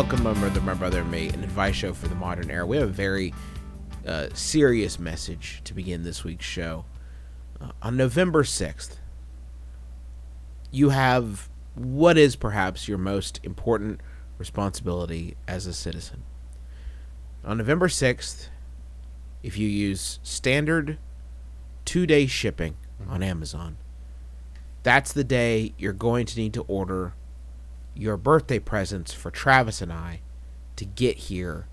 welcome my brother, my brother, and me, an advice show for the modern era. We have a very uh, serious message to begin this week's show. Uh, on November 6th, you have what is perhaps your most important responsibility as a citizen. On November 6th, if you use standard two day shipping on Amazon, that's the day you're going to need to order your birthday presents for Travis and I to get here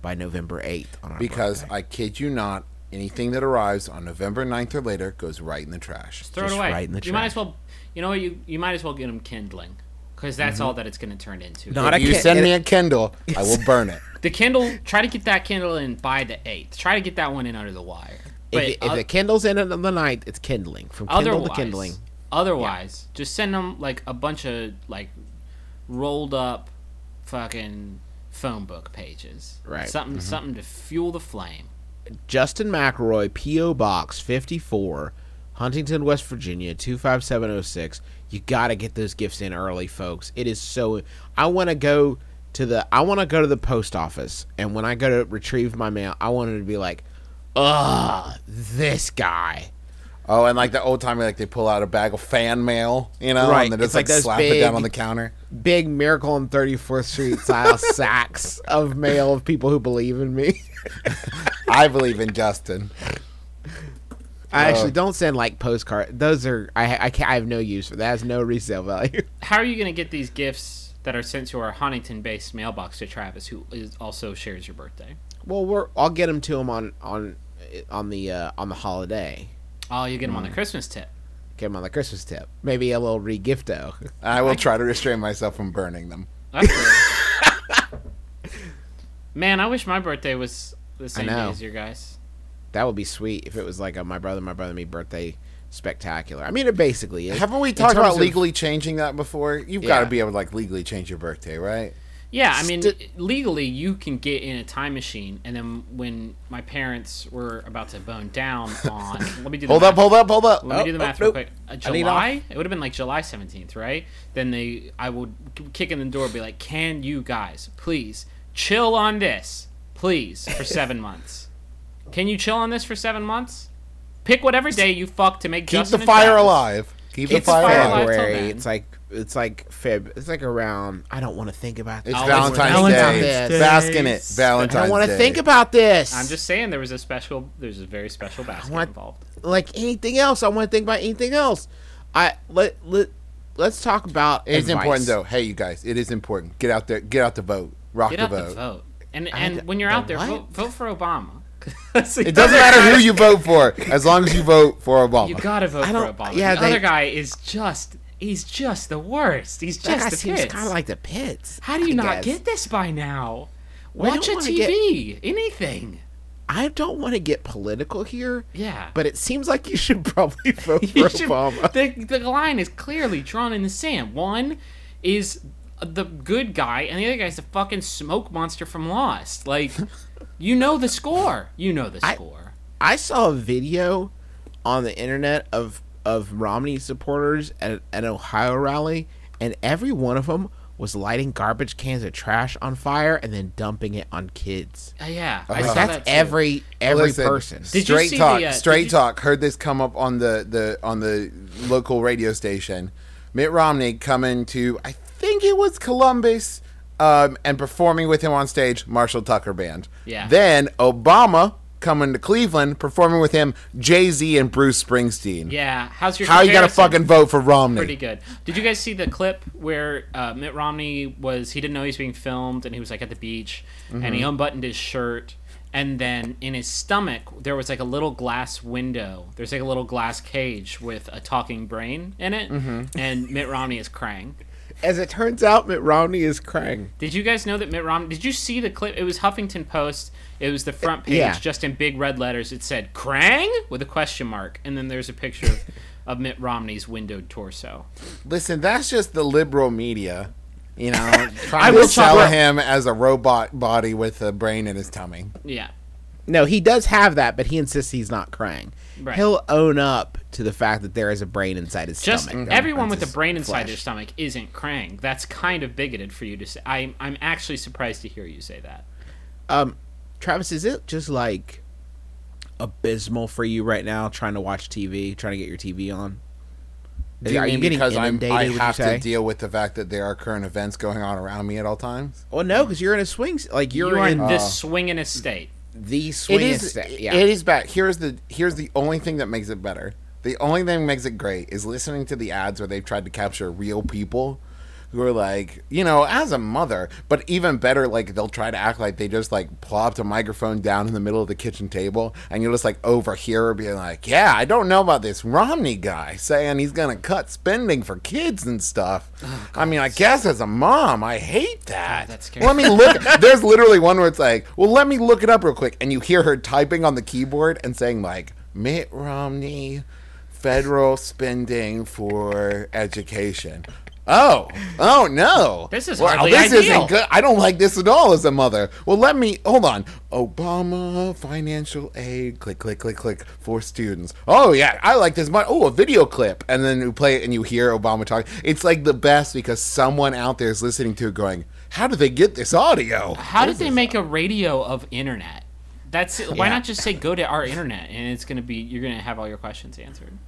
by November 8th on our Because birthday. I kid you not, anything that arrives on November 9th or later goes right in the trash. Throw Just it away. right in the you might as well. You know what? You you might as well get them kindling, because that's mm-hmm. all that it's going to turn into. Not If a you Kin- send me a Kindle, I will burn it. the Kindle. Try to get that Kindle in by the eighth. Try to get that one in under the wire. But if, it- if oth- the Kindle's in it on the night, it's kindling from Kindle to kindling. otherwise, just send them like a bunch of like rolled up, fucking phone book pages. Right. Something mm-hmm. something to fuel the flame. Justin McElroy, P.O. Box 54, Huntington, West Virginia 25706. You got to get those gifts in early, folks. It is so. I want to go to the. I want to go to the post office, and when I go to retrieve my mail, I want it to be like, ugh, this guy. Oh, and like the old time, like they pull out a bag of fan mail, you know, Right, and they it's just like like, those slap it down on the counter. Big Miracle on 34th Street style sacks of mail of people who believe in me. I believe in Justin. I actually don't send like postcard. Those are I I, can't, I have no use for that. Has no resale value. How are you going to get these gifts that are sent to our Huntington-based mailbox to Travis, who is also shares your birthday? Well, we're I'll get them to him on on on the uh, on the holiday. Oh, you get them on Mm. the Christmas tip. Get them on the Christmas tip. Maybe a little regifto. I will try to restrain myself from burning them. That's. Man, I wish my birthday was the same day as your guys. that would be sweet if it was like a my brother, my brother, me birthday spectacular. I mean, it basically is. Haven't we talked about of- legally changing that before? You've got to be able to like legally change your birthday, right? Yeah, I mean, Sti- legally, you can get in a time machine, and then when my parents were about to bone down on, let me do the Hold math. up, hold up, hold up. Let me do the Oh, math oh, real nope. quick. Uh, July? It would have been like July 17th, right? Then they, I would kick in the door, be like, "Can you guys please chill on this, please, for seven months? Can you chill on this for seven months? Pick whatever day you fuck to make Keep Justin the fire Travis. alive. Keep the It's fire fire alive. alive. till then. It's like it's like Feb. It's like around. I don't want to think about this. It's Valentine's, it's Valentine's Day. Day. Bask in it. I don't want to think about this. I'm just saying there was a special, there's a very special basket want- involved. like anything else. I want to think about anything else. I let let let's talk about. It's advice. important though. Hey, you guys, it is important. Get out there. Get out the vote. Rock Get the out vote. the vote. And, I and d- when you're the out there, vote, vote for Obama. It doesn't matter who you vote for, as long as you vote for Obama. You gotta vote for Obama. yeah, the they- other guy is just he's just the worst. He's That guy just the seems pits. kind of like the pits. How do you I not guess. get this by now? Watch a wanna get- TV, anything. I don't want to get political here, Yeah, but it seems like you should probably vote for should- Obama. the the line is clearly drawn in the sand. One is the good guy, and the other guy's the fucking smoke monster from Lost. Like, you know the score. You know the I- score. I saw a video on the internet of of Romney supporters at an Ohio rally, and every one of them was lighting garbage cans of trash on fire and then dumping it on kids. Uh, yeah, I saw that's that too. every every Listen, person. Did you straight see talk, the, uh, did straight you- talk. Heard this come up on the, the on the local radio station. Mitt Romney coming to, I think it was Columbus, um, and performing with him on stage, Marshall Tucker Band. Yeah. Then Obama coming to Cleveland, performing with him, Jay Z and Bruce Springsteen. Yeah, how's your How you gotta fucking vote for Romney? Pretty good. Did you guys see the clip where uh, Mitt Romney was? He didn't know he was being filmed, and he was like at the beach, and he unbuttoned his shirt, and then in his stomach there was like a little glass window. There's like a little glass cage with a talking brain in it, and Mitt Romney is crying. As it turns out, Mitt Romney is Krang. Did you guys know that Mitt Romney? Did you see the clip? It was Huffington Post. It was the front page, Yeah. just in big red letters. It said "Krang" with a question mark, and then there's a picture of, of Mitt Romney's windowed torso. Listen, that's just the liberal media. You know, trying will to sell talk- him as a robot body with a brain in his tummy. Yeah. No, he does have that, but he insists he's not Krang. Right. He'll own up to the fact that there is a brain inside his Just stomach. everyone with a brain inside flesh. their stomach isn't Krang. That's kind of bigoted for you to say. I'm I'm actually surprised to hear you say that. Um, Travis, is it just like abysmal for you right now trying to watch TV, trying to get your TV on? Do you Are mean you getting because I'm, inundated? I would you have to say? deal with the fact that there are current events going on around me at all times? Well, no, because you're in a swing. s- Like you're You are in in uh, this swinging estate. the swing. It is. state. Yeah. It is bad. Here's the. Here's the only thing that makes it better. The only thing that makes it great is listening to the ads where they've tried to capture real people who are like, you know, as a mother, but even better, like they'll try to act like they just like plopped a microphone down in the middle of the kitchen table, and you'll just like overhear her being like, "Yeah, I don't know about this Romney guy saying he's gonna cut spending for kids and stuff." Oh, I mean, I guess as a mom, I hate that. that's scary. Let me look. There's literally one where it's like, "Well, let me look it up real quick," and you hear her typing on the keyboard and saying like, "Mitt Romney." Federal spending for education. Oh, oh no! This is Well, this ideal. isn't good. I don't like this at all as a mother. Well, let me hold on. Obama financial aid. Click, click, click, click for students. Oh yeah, I like this much. Oh, a video clip, and then you play it and you hear Obama talk. It's like the best because someone out there is listening to it, going, "How did they get this audio?" How did they make a radio of internet? That's why Yeah. not just say go to our internet and it's gonna be you're gonna have all your questions answered.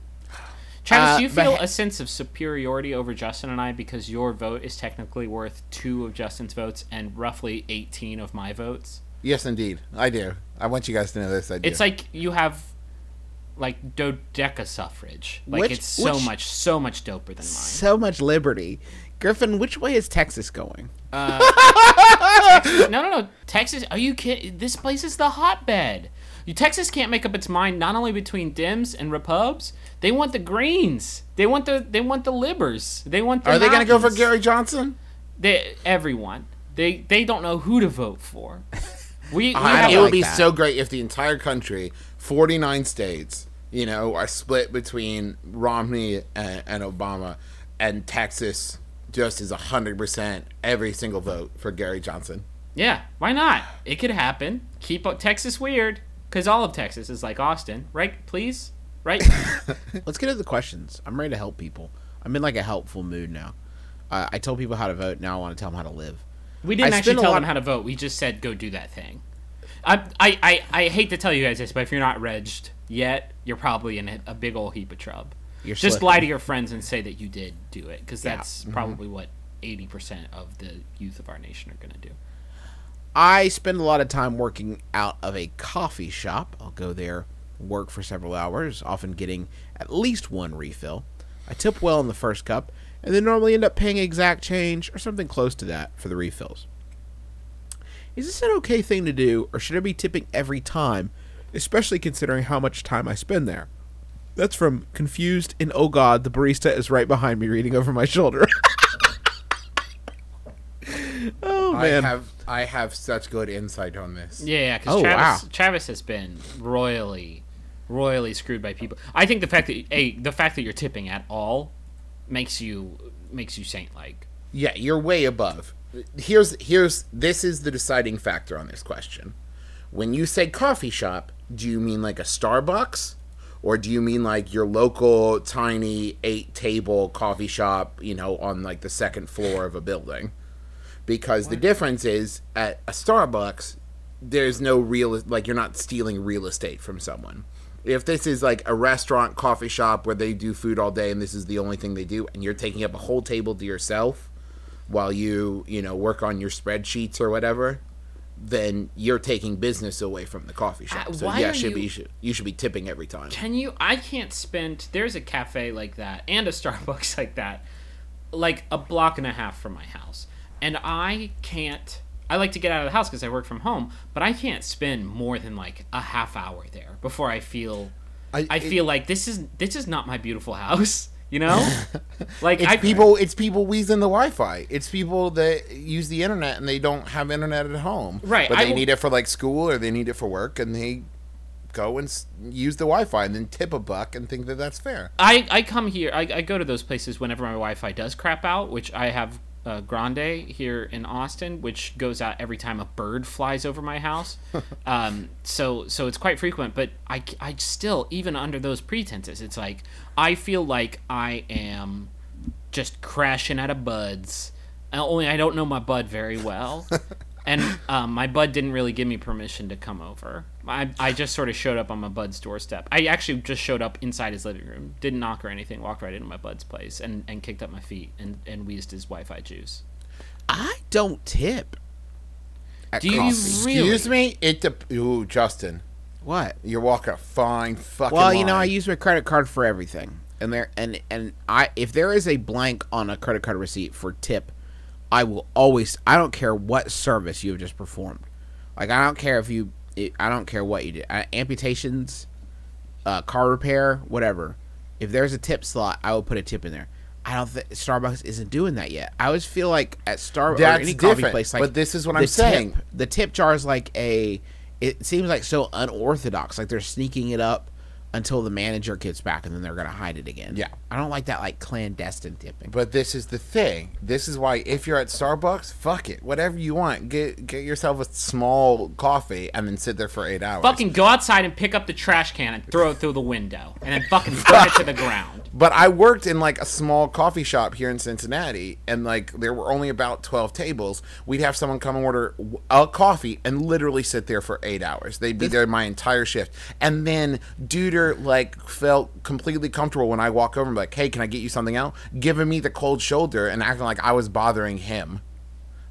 Travis, Uh, do you but- feel a sense of superiority over Justin and I because your vote is technically worth two of Justin's votes and roughly 18 of my votes? Yes, indeed, I do. I want you guys to know this. I do. It's like you have like dodeca suffrage. Like Which- it's so which- much, so much doper than mine. so much liberty. Griffin, which way is Texas going? no, no, no. Texas, are you kidding? This place is the hotbed. You, Texas can't make up its mind not only between Dems and Repubs. They want the Greens. They want the they want the Libers. They want the Are they going to go for Gary Johnson? They everyone. They they don't know who to vote for. We, we I it a- would like be that. so great if the entire country, 49 states, you know, are split between Romney and, and Obama, and Texas just is 100% every single vote for Gary Johnson. yeah. Why not? It could happen. Keep up Texas weird because all of Texas is like Austin, right? Please, right? Let's get into the questions. I'm ready to help people. I'm in like a helpful mood now. Uh, I told people how to vote. Now I want to tell them how to live. We didn't I actually tell lot- them how to vote. We just said go do that thing. I, I, I, I hate to tell you guys this, but if you're not regged yet, you're probably in a, a big old heap of trouble. You're just slipping. lie to your friends and say that you did do it, because that's Mm-hmm. probably what 80% of the youth of our nation are going to do. I spend a lot of time working out of a coffee shop. I'll go there, work for several hours, often getting at least one refill. I tip well in the first cup, and then normally end up paying exact change or something close to that for the refills. Is this an okay thing to do, or should I be tipping every time, especially considering how much time I spend there? That's from Confused and Oh God, the barista is right behind me reading over my shoulder. oh man. I have I have such good insight on this. Yeah, yeah, because Oh, Travis, wow. Travis has been royally, royally screwed by people. I think the fact that a the fact that you're tipping at all makes you makes you saint like. Yeah, you're way above. Here's here's this is the deciding factor on this question. When you say coffee shop, do you mean like a Starbucks? Or do you mean like your local tiny eight table coffee shop, you know, on like the second floor of a building? Because the difference is at a Starbucks, there's no real like you're not stealing real estate from someone. If this is like a restaurant, coffee shop where they do food all day and this is the only thing they do and you're taking up a whole table to yourself while you, you know, work on your spreadsheets or whatever, then you're taking business away from the coffee shop. Uh, so yeah, should be you- you should, you should be tipping every time. Can you? I can't spend. There's a cafe like that and a Starbucks like that, like a block and a half from my house, and I can't. I like to get out of the house because I work from home, but I can't spend more than like a half hour there before I feel. I- I, it- feel like this is this is not my beautiful house. You know, like It's I people. It's people wheezing the Wi-Fi. It's people that use the internet and they don't have internet at home. Right, But they will- need it for like school or they need it for work, and they go and s- use the Wi-Fi and then tip a buck and think that that's fair. I, I come here. I, I go to those places whenever my Wi-Fi does crap out, which I have uh, Grande here in Austin, which goes out every time a bird flies over my house. um, so so it's quite frequent. But I, I still even under those pretenses, it's like I feel like I am just crashing out of buds. Uh, Only I don't know my bud very well. And um, my bud didn't really give me permission to come over. I, I just sort of showed up on my bud's doorstep. I actually just showed up inside his living room, didn't knock or anything, walked right into my bud's place and, and kicked up my feet and, and wheezed his Wi Fi juice. I don't tip. at Do you coffee. really? Excuse me. It. Dep- Ooh, Justin, What? you're walking a fine fucking. Well, you know, I use my credit card for everything, and there and and I if there is a blank on a credit card receipt for tip, I will always. I don't care what service you have just performed. Like I don't care if you. It, I don't care what you do. Uh, amputations, uh, car repair, whatever. If there's a tip slot, I will put a tip in there. I don't think Starbucks isn't doing that yet. I always feel like at Starbucks or any coffee place, like but this is what I'm saying. tip- the tip jar is like a. It seems like so unorthodox. Like they're sneaking it up until the manager gets back, and then they're gonna hide it again. Yeah. I don't like that like clandestine tipping. But this is the thing. This is why if you're at Starbucks, fuck it, whatever you want. Get get yourself a small coffee and then sit there for eight hours. Fucking go outside and pick up the trash can and throw it through the window and then fucking burn it to the ground. But I worked in like a small coffee shop here in Cincinnati, and like there were only about twelve tables. We'd have someone come and order a coffee and literally sit there for eight hours. They'd be there my entire shift, and then Duder like felt completely comfortable when I walk over and be like, "Hey, can I get you something out?" Giving me the cold shoulder and acting like I was bothering him.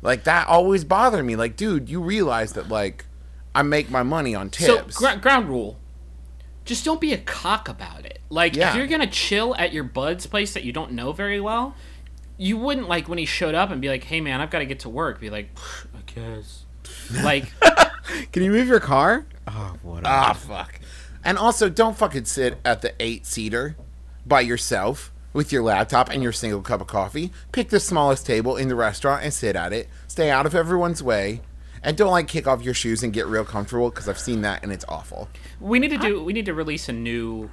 Like that always bothered me. Like, dude, you realize that like I make my money on tips. So gr- ground rule: just don't be a cock about it. Like Yeah. if you're gonna chill at your bud's place that you don't know very well, you wouldn't like when he showed up and be like, "Hey man, I've got to get to work." Be like, "I guess." like Can you move your car? Oh, what? a- Ah, fuck. And also, don't fucking sit at the eight seater by yourself with your laptop and your single cup of coffee. Pick the smallest table in the restaurant and sit at it. Stay out of everyone's way. And don't like kick off your shoes and get real comfortable because I've seen that and it's awful. we need to do we need to release a new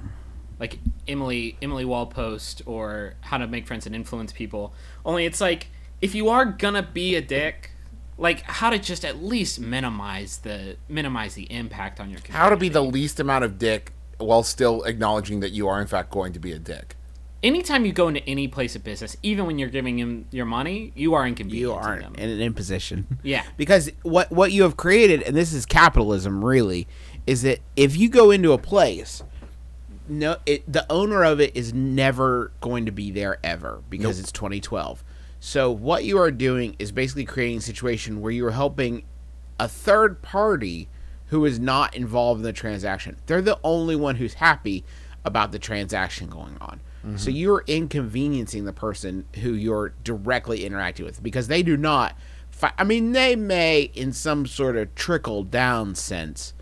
like Emily Emily Wall post or how to make friends and influence people. Only it's like if you are gonna be a dick, like how to just at least minimize the minimize the impact on your community. How to be the least amount of dick while still acknowledging that you are, in fact, going to be a dick. anytime you go into any place of business, even when you're giving him your money, you are inconveniencing you aren't them. in an imposition. Yeah. Because what what you have created, and this is capitalism, really, is that if you go into a place, no, it, the owner of it is never going to be there ever because it's 2012. So what you are doing is basically creating a situation where you are helping a third party who is not involved in the transaction. They're the only one who's happy about the transaction going on. So mm-hmm. you're inconveniencing the person who you're directly interacting with because they do not. Fi- I mean, they may, in some sort of trickle down sense,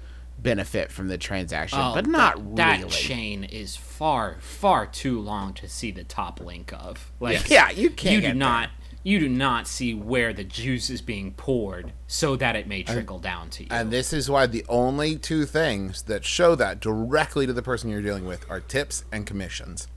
benefit from the transaction, Oh, but not that, really. That chain is far, far too long to see the top link of. Like, Yeah, you can't You do there. not. You do not see where the juice is being poured, so that it may trickle down to you. And this is why the only two things that show that directly to the person you're dealing with are tips and commissions.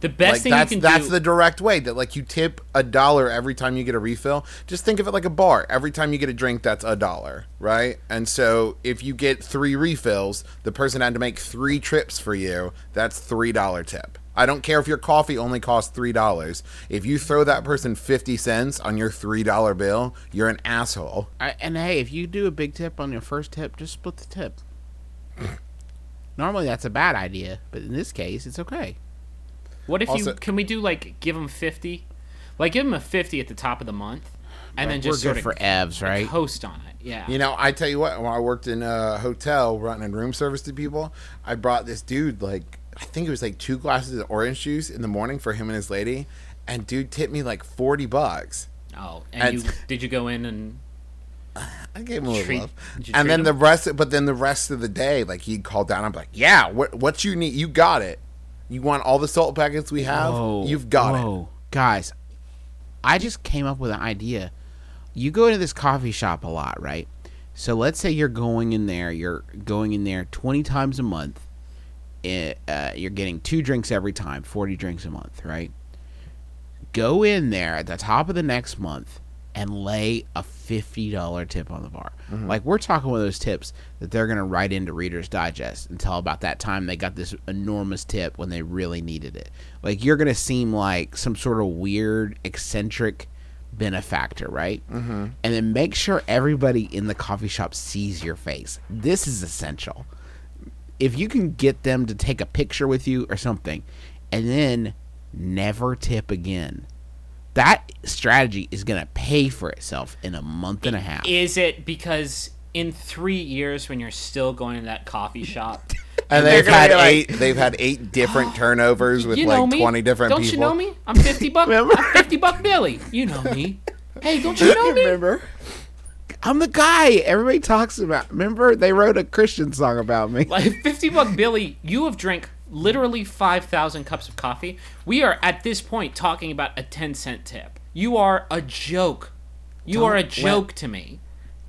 The best like thing that's you can that's do. the direct way that like you tip a dollar every time you get a refill just think of it like a bar every time you get a drink that's a dollar right and so if you get three refills the person had to make three trips for you that's three dollar tip i don't care if your coffee only costs three dollars if you throw that person 50 cents on your three dollar bill you're an asshole I, and hey, if you do a big tip on your first tip, just split the tip. Normally, that's a bad idea, but in this case, it's okay. What if Also- you can we do like give them fifty, like give them a fifty at the top of the month, and then We're just good sort of for Evs, right? host on it. Yeah. You know, I tell you what, when I worked in a hotel running room service to people, I brought this dude like I think it was like two glasses of orange juice in the morning for him and his lady, and dude tipped me like forty bucks. oh, and and- you did you go in and I gave him a little Treat- love, and then him? the rest. But then the rest of the day, like he'd call down. I'm like, yeah, what what you need? You got it. You want all the salt packets we have? Whoa, You've got it. Guys, I just came up with an idea. You go into this coffee shop a lot, right? So let's say you're going in there, you're going in there 20 times a month. It, uh, you're getting two drinks every time, 40 drinks a month, right? Go in there at the top of the next month and lay a $50 tip on the bar. Like we're talking one of those tips that they're going to write into Reader's Digest and tell about that time they got this enormous tip when they really needed it. Like you're going to seem like some sort of weird, eccentric benefactor, right? Mm-hmm. And then make sure everybody in the coffee shop sees your face. This is essential. If you can get them to take a picture with you or something, and then never tip again, that strategy is going to pay for itself in a month and a half. is it because in three years when you're still going to that coffee shop? And they're they've had like, eight. They've had eight different turnovers with you know like me. twenty different don't people. you know me? I'm fifty buck. I'm fifty buck Billy. You know me. Hey, don't you know me? Remember? I'm the guy everybody talks about. Remember, they wrote a Christian song about me. Like fifty buck Billy, you have drank literally five thousand cups of coffee. We are at this point talking about a ten cent tip. You are a joke. You are a Don't joke to me.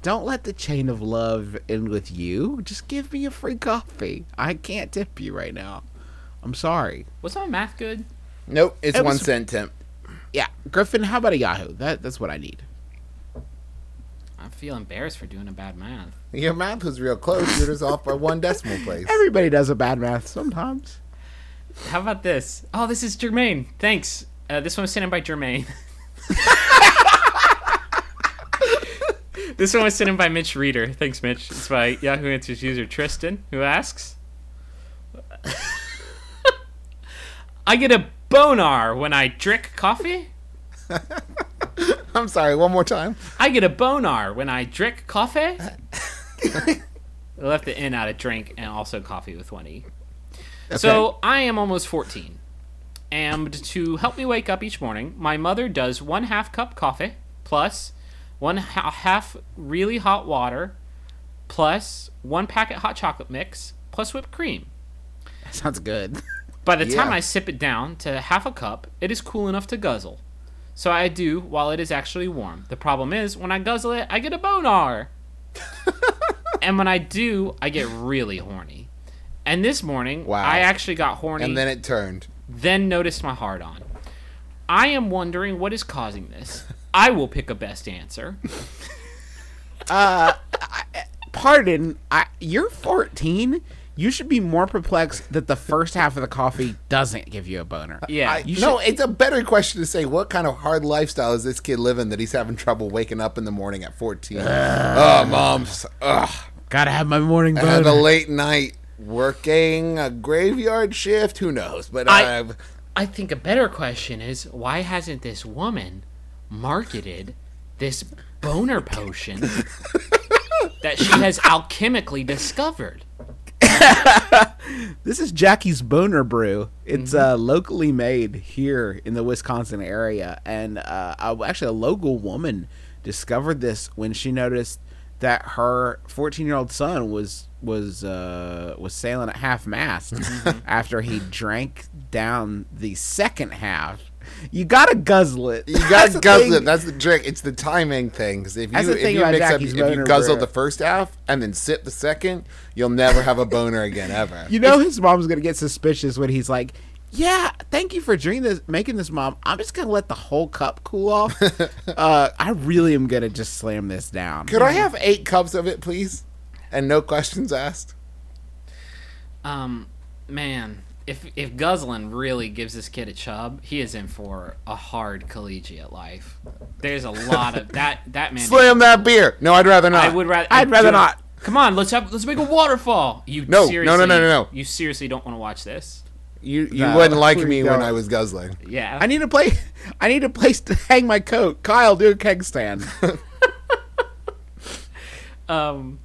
Don't let the chain of love end with you. Just give me a free coffee. I can't tip you right now. I'm sorry. Was my math good? Nope, it's It one was- cent tip. Yeah, Griffin. How about a Yahoo? That that's what I need. I feel embarrassed for doing a bad math. Your math was real close. You're just off by one decimal place. Everybody does a bad math sometimes. How about this? Oh, this is Jermaine. Thanks. Uh, this one was sent in by Jermaine. this one was sent in by Mitch Reader. Thanks, Mitch. It's by Yahoo Answers user Tristan, who asks I get a bonar when I drink coffee? I'm sorry. One more time. I get a bonar when I drink coffee? I left the N out of drink and also coffee with one E. So I am almost 14. And to help me wake up each morning, my mother does one half cup coffee plus one half really hot water plus one packet hot chocolate mix plus whipped cream. That sounds good. By the time I sip it down to half a cup, it is cool enough to guzzle. So I do while it is actually warm. The problem is, when I guzzle it, I get a bonar. and when I do, I get really horny. And this morning, Wow. I actually got horny, And then it turned. then noticed my hard on. I am wondering what is causing this. I will pick a best answer. Uh, pardon, I, you're 14. You should be more perplexed that the first half of the coffee doesn't give you a boner. Uh, yeah. I, you no, it's a better question to say what kind of hard lifestyle is this kid living that he's having trouble waking up in the morning at 14? oh, mom's. Ugh. Gotta have my morning I had a late night working a graveyard shift. Who knows? But I- I've. I think a better question is why hasn't this woman marketed this boner potion that she has alchemically discovered? This is Jackie's Boner Brew. It's uh, locally made here in the Wisconsin area, and uh, actually, a local woman discovered this when she noticed that her 14 year old son was was uh, was sailing at half mast after he drank down the second half. You gotta guzzle it. You gotta guzzle it. That's the trick. It's the timing thing. 'Cause if you if thing you mix up, if you guzzle brew. the first half and then sip the second, you'll never have a boner again ever. You know his mom's gonna get suspicious when he's like, "Yeah, thank you for drinking this, making this, mom. I'm just gonna let the whole cup cool off. uh, I really am gonna just slam this down." Could I have eight cups of it, please? And no questions asked. Um, man, if if guzzling really gives this kid a chub, he is in for a hard collegiate life. There's a lot of that. That man. Slam that beer. No, I'd rather not. I would rather. I'd rather not. Come on, let's have let's make a waterfall. You No, no, no, seriously, no, no, no. You seriously don't want to watch this? You you No, wouldn't like we me when don't. I was guzzling. Yeah. I need a place. I need a place to hang my coat. Kyle, do a keg stand. um.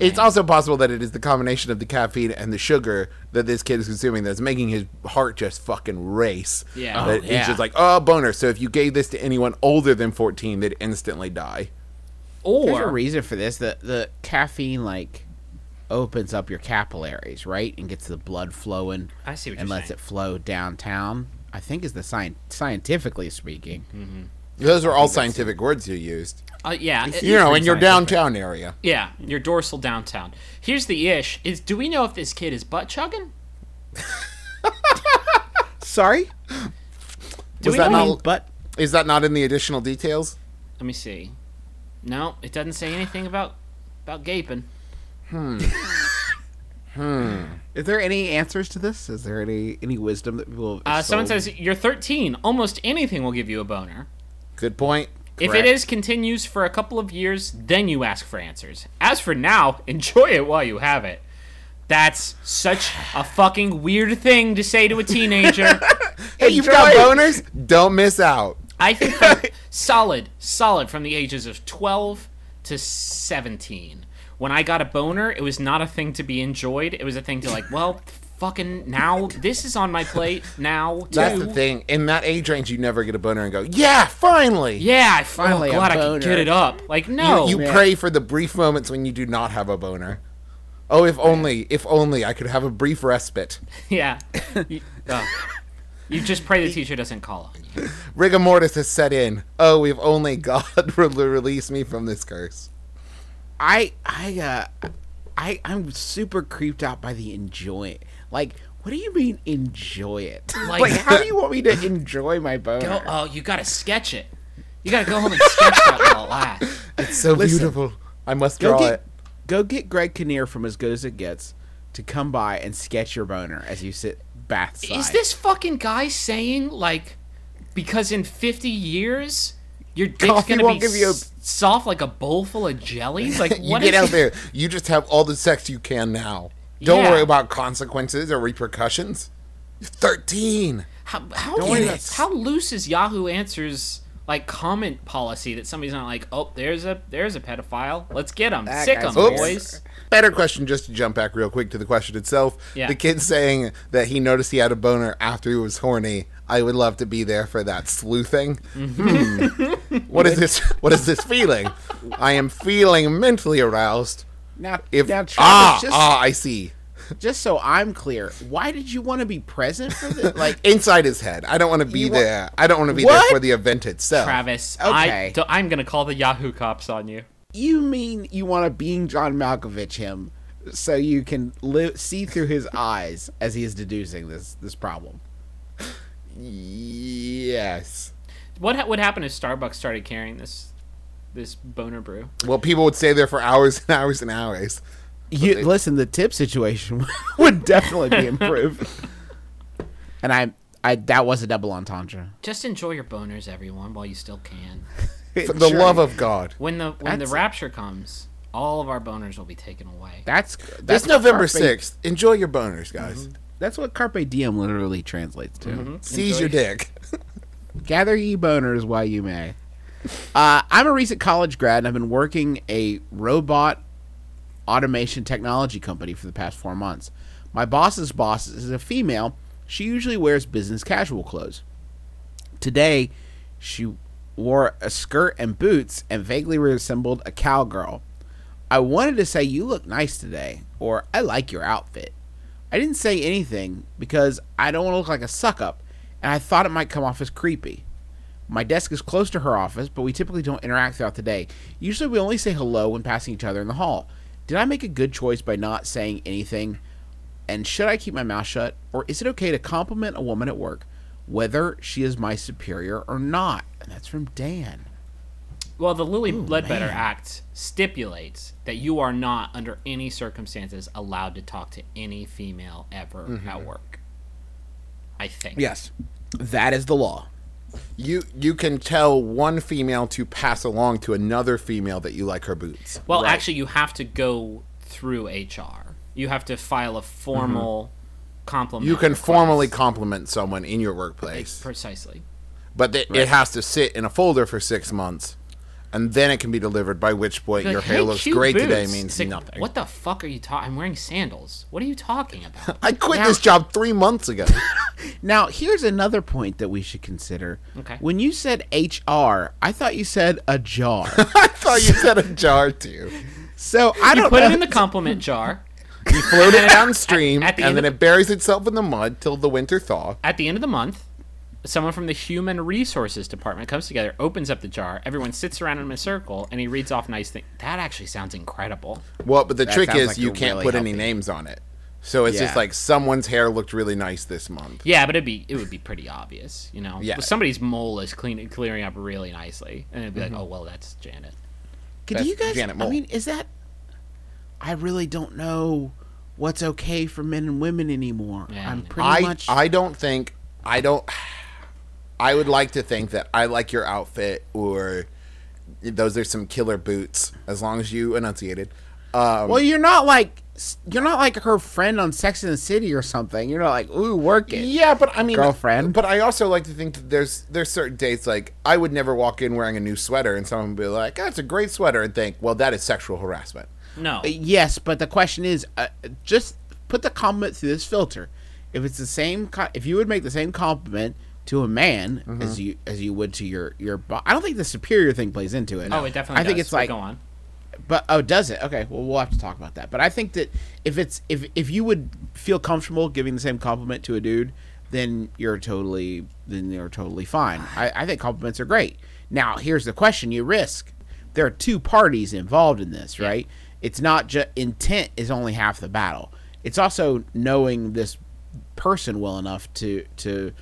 It's also possible that it is the combination of the caffeine and the sugar that this kid is consuming that's making his heart just fucking race. Yeah. That Oh, it's yeah. just like, oh, boner. So if you gave this to anyone older than 14, they'd instantly die. There's a Or reason for this. The the caffeine like opens up your capillaries, right, and gets the blood flowing. I see what and you're lets saying. it flow downtown. I think is the science scientifically speaking. Mm-hmm. Those are all scientific words you used. uh, yeah, it- You know, in your downtown area. yeah, your dorsal downtown. Here's the ish: is do we know if this kid is butt chugging? Sorry, Do Was we that know? not- but Is that not in the additional details? Let me see. No, it doesn't say anything about about gaping. Hmm. hmm. Is there any answers to this? Is there any any wisdom that people? Uh, someone says you're 13. Almost anything will give you a boner. Good point. If it is continues for a couple of years, then you ask for answers. As for now, enjoy it while you have it. That's such a fucking weird thing to say to a teenager. Hey, you've got boners? Don't miss out. I think solid, solid from the ages of 12 to 17. When I got a boner, it was not a thing to be enjoyed. It was a thing to like, well, fucking now this is on my plate now too. That's the thing. In that age range, you never get a boner and go, yeah, finally. Yeah, I finally Finally a glad I could get it up. Like no, you man. pray for the brief moments when you do not have a boner. Oh, if only, if only I could have a brief respite. yeah. You, oh. You just pray the teacher doesn't call on you. Rigor mortis has set in. Oh, if only God would release me from this curse. I I uh I I'm super creeped out by the enjoy. Like, what do you mean enjoy it? Like- Like, how do you want me to enjoy my boner? Go, oh, you gotta sketch it. You gotta go home and sketch that while it lasts. It's so Listen. beautiful. I must go draw get it. go get Greg Kinnear from As Good as It Gets to come by and sketch your boner as you sit bath side. Is this fucking guy saying like because in 50 years your dick's Coffee gonna won't be give you a- s- soft like a bowl full of jellies? Like You what get is out there. You just have all the sex you can now. Don't Yeah. worry about consequences or repercussions. You're 13. How how, Don't worry, how, loose is Yahoo Answers like comment policy that somebody's not like, oh, there's a there's a pedophile. Let's get him, That sick him, boys. Better question, just to jump back real quick to the question itself. Yeah. The kid saying that he noticed he had a boner after he was horny. I would love to be there for that sleuthing. Mm-hmm. Hmm. what is this? What is this feeling? I am feeling mentally aroused. Now? If now, Travis, ah just, ah, I see. just so I'm clear, why did you want to be present for this? Like, Inside his head, I don't want to be You wa- there. I don't want to be What? there for the event itself. Travis, Okay. I, I'm gonna call the Yahoo cops on you. you mean you want to being John Malkovich him so you can li- see through his eyes as he is deducing this this problem? Yes. What ha- would happen if Starbucks started carrying this this boner brew? Well, people would stay there for hours and hours and hours. You listen, the tip situation would definitely be improved. and I, I that was a double entendre. Just enjoy your boners, everyone, while you still can. For the Sure. love of God. When the when the rapture comes, all of our boners will be taken away. That's This that's what November Carpe- 6th, enjoy your boners, guys. Mm-hmm. That's what carpe diem literally translates to. Mm-hmm. Seize Enjoy. your dick. Gather ye boners while you may. Uh, I'm a recent college grad, and I've been working a robot automation technology company for the past four months. My boss's boss is a female. She usually wears business casual clothes. Today, she wore a skirt and boots and vaguely resembled a cowgirl. I wanted to say, You look nice today, or I like your outfit. I didn't say anything because I don't want to look like a suck up, and I thought it might come off as creepy. My desk is close to her office, but we typically don't interact throughout the day. Usually we only say hello when passing each other in the hall. Did I make a good choice by not saying anything? And should I keep my mouth shut? Or is it okay to compliment a woman at work, whether she is my superior or not? And that's from Dan. Well, the Lilly Ledbetter man. Act stipulates that you are not, under any circumstances, allowed to talk to any female ever mm-hmm. at work. I think. Yes. That is the law. You you can tell one female to pass along to another female that you like her boots. Well, Right. actually, you have to go through HR. You have to file a formal mm-hmm. compliment. You can request. formally compliment someone in your workplace, precisely. but th- it has to sit in a folder for six months, and then it can be delivered. By which point, Like, your hair looks cute great today means like, nothing. What the fuck are you talking? I'm wearing sandals. What are you talking about? I quit Now- this job three months ago. Now, here's another point that we should consider. Okay. When you said HR, I thought you said a jar. I thought you said a jar too. so I you don't put know. it in the compliment jar. You float it downstream, at the and then of- it buries itself in the mud till the winter thaw. At the end of the month, someone from the human resources department comes together, opens up the jar. Everyone sits around in a circle, and he reads off nice things. That actually sounds incredible. Well, but the That trick is like you can't really put any names on it. So it's just like someone's hair looked really nice this month. Yeah, but it'd be it would be pretty obvious, you know. Yeah. Well, somebody's mole is cleaning clearing up really nicely, and it'd be Mm-hmm. like, oh well, that's Janet. Could That's you guys? Janet I mean, is that? I really don't know what's okay for men and women anymore. Yeah, I'm pretty I much. I don't think I don't. I would like to think that I like your outfit or those are some killer boots as long as you enunciated. Um, well, you're not like you're not like her friend on Sex and the City or something. You're not like, ooh, work it. Yeah, but I mean, Girlfriend. But I also like to think that there's there's certain dates like I would never walk in wearing a new sweater and someone would be like, "That's a great sweater," and think, "Well, that is sexual harassment." No, Uh, Yes, but the question is, uh, just put the compliment through this filter. If it's the same, co- if you would make the same compliment to a man Mm-hmm. as you as you would to your your, bo- I don't think the superior thing plays into it. oh, it definitely. I think does, it's but like, go on. but oh, does it? Okay, well, we'll have to talk about that. But I think that if it's if if you would feel comfortable giving the same compliment to a dude, then you're totally then you're totally fine. I, I think compliments are great. Now, here's the question: you risk. There are two parties involved in this, right? It's not just intent is only half the battle. It's also knowing this person well enough to to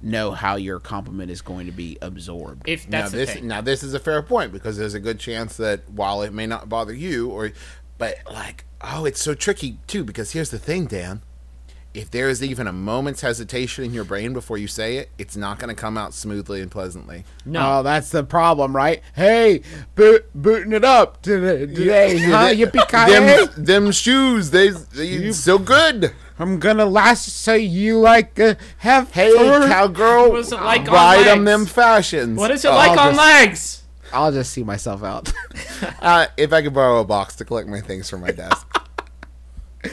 know how your compliment is going to be absorbed. If now that's the this thing. now this is a fair point because there's a good chance that while it may not bother you or but like oh it's so tricky too because here's the thing Dan if there is even a moment's hesitation in your brain before you say it it's not going to come out smoothly and pleasantly No, Oh, that's the problem, right? Hey, boot, booting it up today, today huh? Yippee them, them shoes they, they so good I'm gonna last so you like uh, have hey cowgirl What is it like on ride 'em legs? them fashions what is it like I'll on just- legs? I'll just see myself out. uh, if I could borrow a box to collect my things from my desk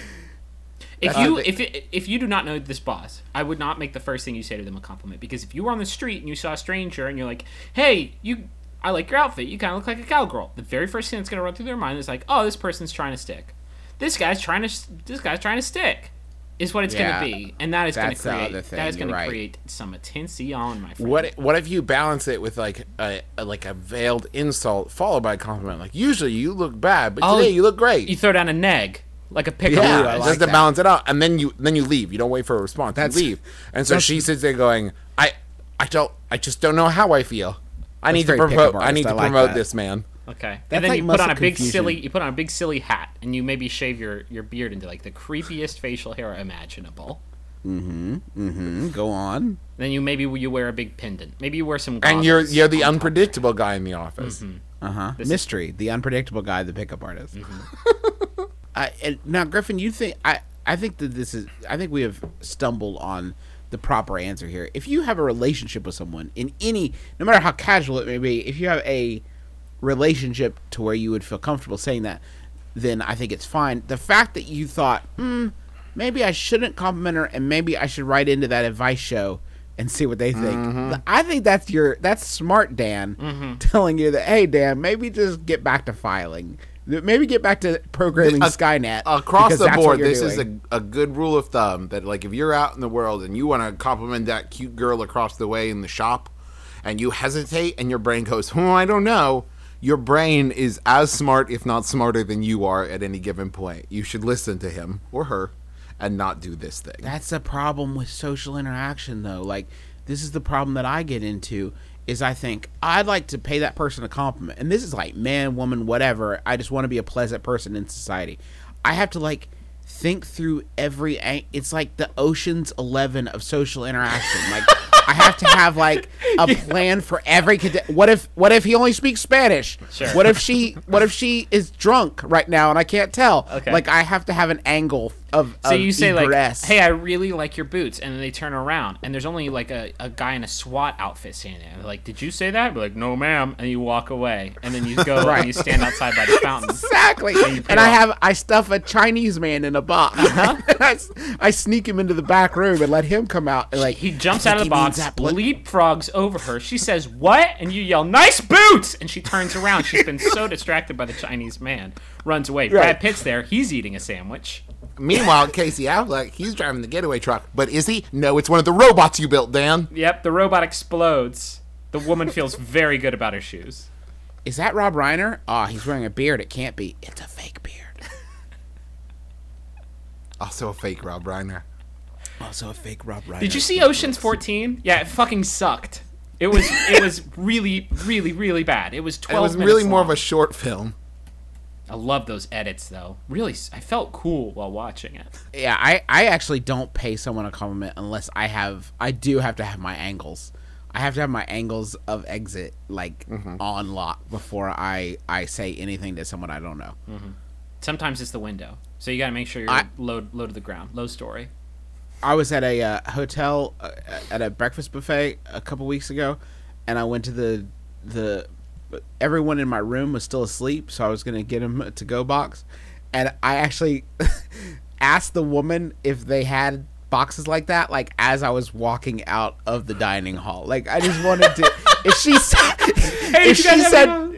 If you if it, if you do not know this boss, I would not make the first thing you say to them a compliment because if you were on the street and you saw a stranger and you're like, "Hey, you, I like your outfit. You kind of look like a cowgirl." The very first thing that's gonna run through their mind is like, "Oh, this person's trying to stick. This guy's trying to s- this guy's trying to stick." Is what it's Yeah, gonna be, and that is gonna that's the create other thing, that is you're gonna create some attention, on my friend. What what if you balance it with like a, a like a veiled insult followed by a compliment? Like usually you look bad, but Oh, today you look great. You throw down a neg like a pickup. yeah, Ooh, I just like to that. balance it out, and then you then you leave. You don't wait for a response. That's- you leave, and so she sits there going, "I I don't I just don't know how I feel. I need to promote. I need to I like promote that. this man." Okay. That's and then like you put on a big confusion. silly you put on a big silly hat and you maybe shave your, your beard into like the creepiest facial hair imaginable. mm, hmm. Mm hmm. go on. Then you maybe you wear a big pendant. Maybe you wear some And you're you're the on top unpredictable guy in the office. Uh huh. This is- Mystery, the unpredictable guy, the pickup artist. I, and now, Griffin, you think I? I think that this is. I think we have stumbled on the proper answer here. If you have a relationship with someone in any, no matter how casual it may be, if you have a relationship to where you would feel comfortable saying that, then I think it's fine. The fact that you thought, hmm, maybe I shouldn't compliment her, and maybe I should write into that advice show and see what they think. I think that's your that's smart, Dan, telling you that, hey, Dan, maybe just get back to filing. Maybe get back to programming Uh, Skynet Across the board, this is a, a good rule of thumb that like if you're out in the world and you want to compliment that cute girl across the way in the shop, and you hesitate and your brain goes, "Hmm, I don't know." Your brain is as smart, if not smarter, than you are at any given point. You should listen to him or her, and not do this thing. That's the problem with social interaction, though. Like, this is the problem that I get into. Is I think I'd like to pay that person a compliment, and this is like man, woman, whatever. I just want to be a pleasant person in society. I have to like think through every. It's like the Ocean's Eleven of social interaction. Like, I have to have like a plan for every. cad- What if? What if he only speaks Spanish? Sure. What if she? What if she is drunk right now and I can't tell? Okay. Like, I have to have an angle of, So of you say egress. like, "Hey, I really like your boots," and then they turn around, and there's only like a, a guy in a SWAT outfit standing there. They're like, "Did you say that?" Like, "No, ma'am," and you walk away, and then you go Right. and you stand outside by the fountain. Exactly. you And I have I stuff a Chinese man in a box. Uh-huh. I, I sneak him into the back room and let him come out. And like He jumps out of the box, leapfrogs over her. She says, "What?" And you yell, "Nice boots!" And she turns around. She's been so distracted by the Chinese man, runs away. Brad Right. Pitt's there. He's eating a sandwich. Meanwhile, Casey Affleck, he's driving the getaway truck. But is he? No, it's one of the robots you built, Dan. Yep, the robot explodes. The woman feels very good about her shoes. Is that Rob Reiner? Oh, he's wearing a beard. It can't be. It's a fake beard. Also a fake Rob Reiner. Also a fake Rob Reiner. Did you see Ocean's 14? Yeah, it fucking sucked. It was it was really really really bad. It was 12 It was minutes really more of a short film. I love those edits though. Really I felt cool while watching it. Yeah, I, I actually don't pay someone a compliment unless I have I do have to have my angles. I have to have my angles of exit like Mm-hmm. on lock before I I say anything to someone I don't know. Sometimes it's the window. So you got to make sure you're I- low low to the ground. Low story. I was at a uh, hotel uh, at a breakfast buffet a couple weeks ago, and I went to the the. But everyone in my room was still asleep, so I was gonna get him a to go box, and I actually asked the woman if they had boxes like that, like as I was walking out of the dining hall. Like I just wanted to. if she said, Hey, if she said.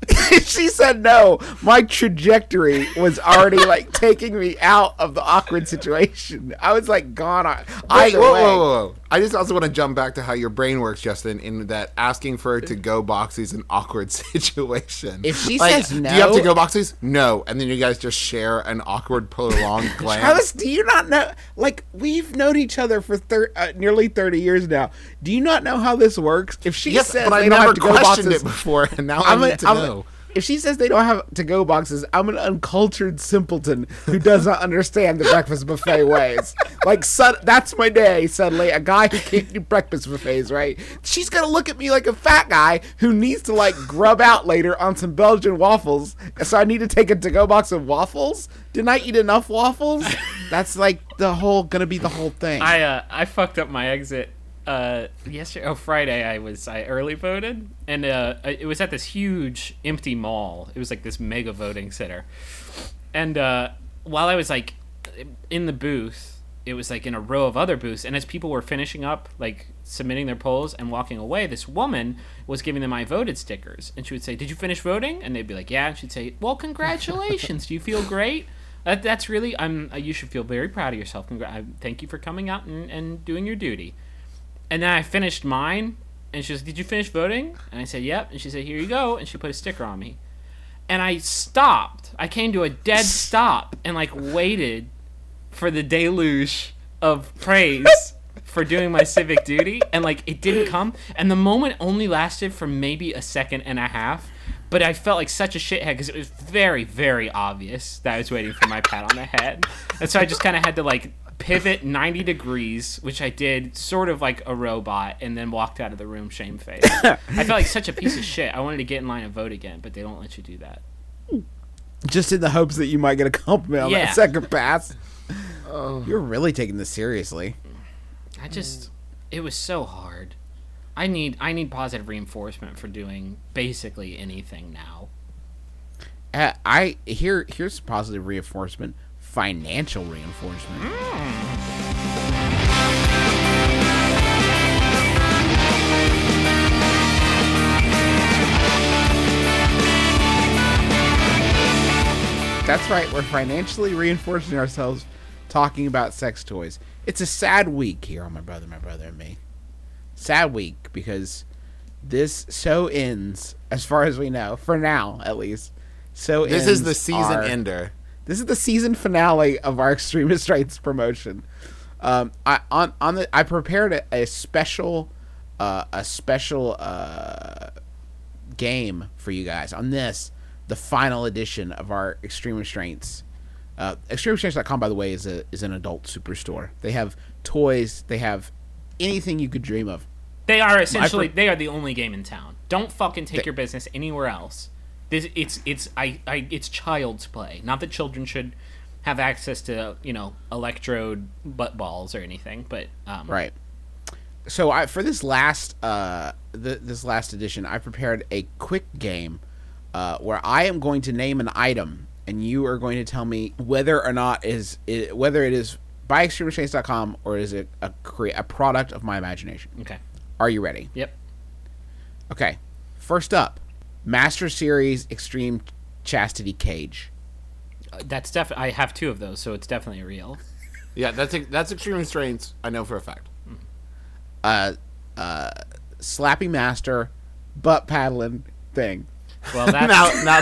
if she said no, my trajectory was already like taking me out of the awkward situation. I was like gone. I, whoa, whoa, whoa, whoa. I just also want to jump back to how your brain works, Justin, in that asking for to go box is an awkward situation. If she Like, says no, Do you have to go boxies? No. And then you guys just share an awkward, prolonged glance. Travis, do you not know? Like we've known each other for thir- uh, nearly thirty years now. Do you not know how this works? If she yes, says but I've never have to go questioned boxes, it before, and now i I'm a- need to I'm a- know. If she says they don't have to go boxes, I'm an uncultured simpleton who does not understand the breakfast buffet ways. Like, that's my day. Suddenly, a guy who can't do breakfast buffets, right? She's gonna look at me like a fat guy who needs to like grub out later on some Belgian waffles. So I need to take a to-go box of waffles. Didn't I eat enough waffles? That's like the whole gonna be the whole thing. I uh, I fucked up my exit uh yesterday oh Friday I was I early voted and uh it was at this huge empty mall. It was like this mega voting center. And uh while I was like in the booth, it was like in a row of other booths and as people were finishing up like submitting their polls and walking away, this woman was giving them I voted stickers and she would say, "Did you finish voting?" and they'd be like, "Yeah." And she'd say, "Well, congratulations. Do you feel great?" That, that's really I'm. uh, You should feel very proud of yourself. Thank you for coming out and, and doing your duty. And then I finished mine, and she says, "Did you finish voting?" And I said, "Yep." And she said, "Here you go." And she put a sticker on me. And I stopped. I came to a dead stop and like waited for the deluge of praise for doing my civic duty, and like it didn't come. And the moment only lasted for maybe a second and a half. But I felt like such a shithead because it was very, very obvious that I was waiting for my pat on the head, and so I just kind of had to like pivot 90 degrees, which I did sort of like a robot, and then walked out of the room shamefaced. I felt like such a piece of shit. I wanted to get in line and vote again, but they don't let you do that. Just in the hopes that you might get a compliment on Yeah. that second pass. You're really taking this seriously. I just it was so hard. I need I need positive reinforcement for doing basically anything now. Uh, I here here's positive reinforcement, financial reinforcement. That's right, we're financially reinforcing ourselves talking about sex toys. It's a sad week here on my brother, my brother and me. Sad week because this so ends, as far as we know, for now at least. So This is the season our- ender. This is the season finale of our Extreme Restraints promotion. Um, I on on the I prepared a, a special uh, a special uh, game for you guys on this, the final edition of our Extreme Restraints. Uh, ExtremeRestraints.com, by the way, is a is an adult superstore. They have toys. They have anything you could dream of. They are essentially they are the only game in town. Don't fucking take They- your business anywhere else. This it's it's I, I it's child's play. Not that children should have access to you know electrode butt balls or anything, but um, Right. So I for this last uh th- this last edition, I prepared a quick game uh, where I am going to name an item, and you are going to tell me whether or not is it, whether it is by extremerestraints.com or is it a crea- a product of my imagination. Okay. Are you ready? Yep. Okay. First up, Master Series Extreme Chastity Cage. Uh, That's definitely. I have two of those, so it's definitely real. Yeah, that's that's extreme restraints. I know for a fact. Uh, uh, Slappy Master butt paddling thing. Well, that's Now, now,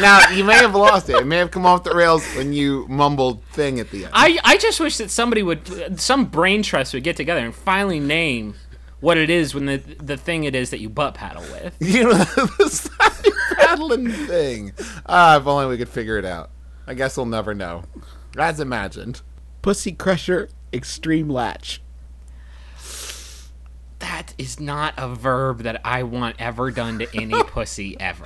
now, you may have lost it. It may have come off the rails when you mumbled "thing" at the end. I, I just wish that somebody would, some brain trust would get together and finally name what it is when the the thing it is that you butt paddle with. you know, the sliding paddling thing. Ah, if only we could figure it out. I guess we'll never know. As imagined. Pussy Crusher Extreme Latch. That is not a verb that I want ever done to any pussy ever.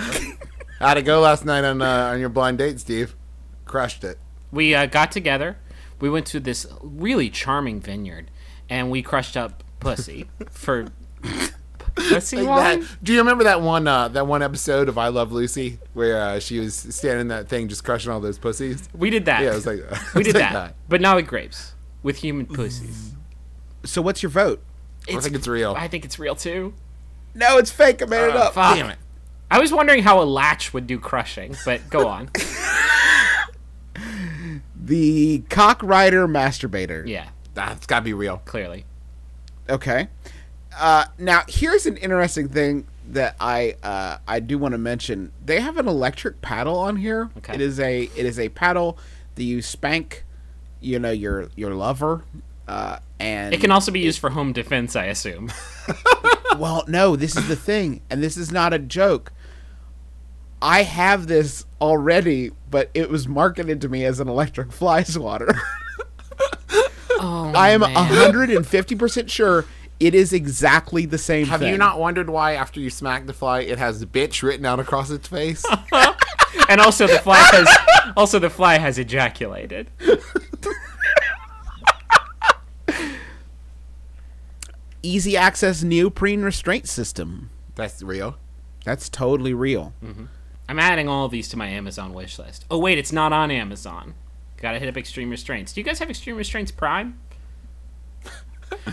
How'd it go last night on uh, on your blind date, Steve? Crushed it. We uh, got together. We went to this really charming vineyard, and we crushed up pussy for pussy Like wine. that- do you remember that one uh, that one episode of I Love Lucy where uh, she was standing in that thing just crushing all those pussies? We did that. Yeah, it was like we did like that. but not with grapes, with human pussies. So what's your vote? I think it's real. I think it's real too. No, it's fake. I made it up. Fuck. Damn it. I was wondering how a latch would do crushing, but go on. The Cock Rider Masturbator. Yeah, That's gotta be real. clearly. Okay. Uh, now here's an interesting thing that I uh, I do want to mention. They have an electric paddle on here. Okay. It is a it is a paddle that you spank, you know, your your lover. Uh, and It can also be used for home defense, I assume. well, no, this is the thing, and this is not a joke. I have this already, but it was marketed to me as an electric fly swatter. Oh, I am man. hundred and fifty percent sure it is exactly the same. Have thing. you not wondered why after you smack the fly it has bitch written out across its face? and also the fly has also the fly has ejaculated. Easy access neoprene restraint system? That's real. That's totally real. Mm-hmm. I'm adding all of these to my Amazon wish list. Oh wait, it's not on Amazon. Gotta hit up Extreme Restraints. Do you guys have Extreme Restraints Prime?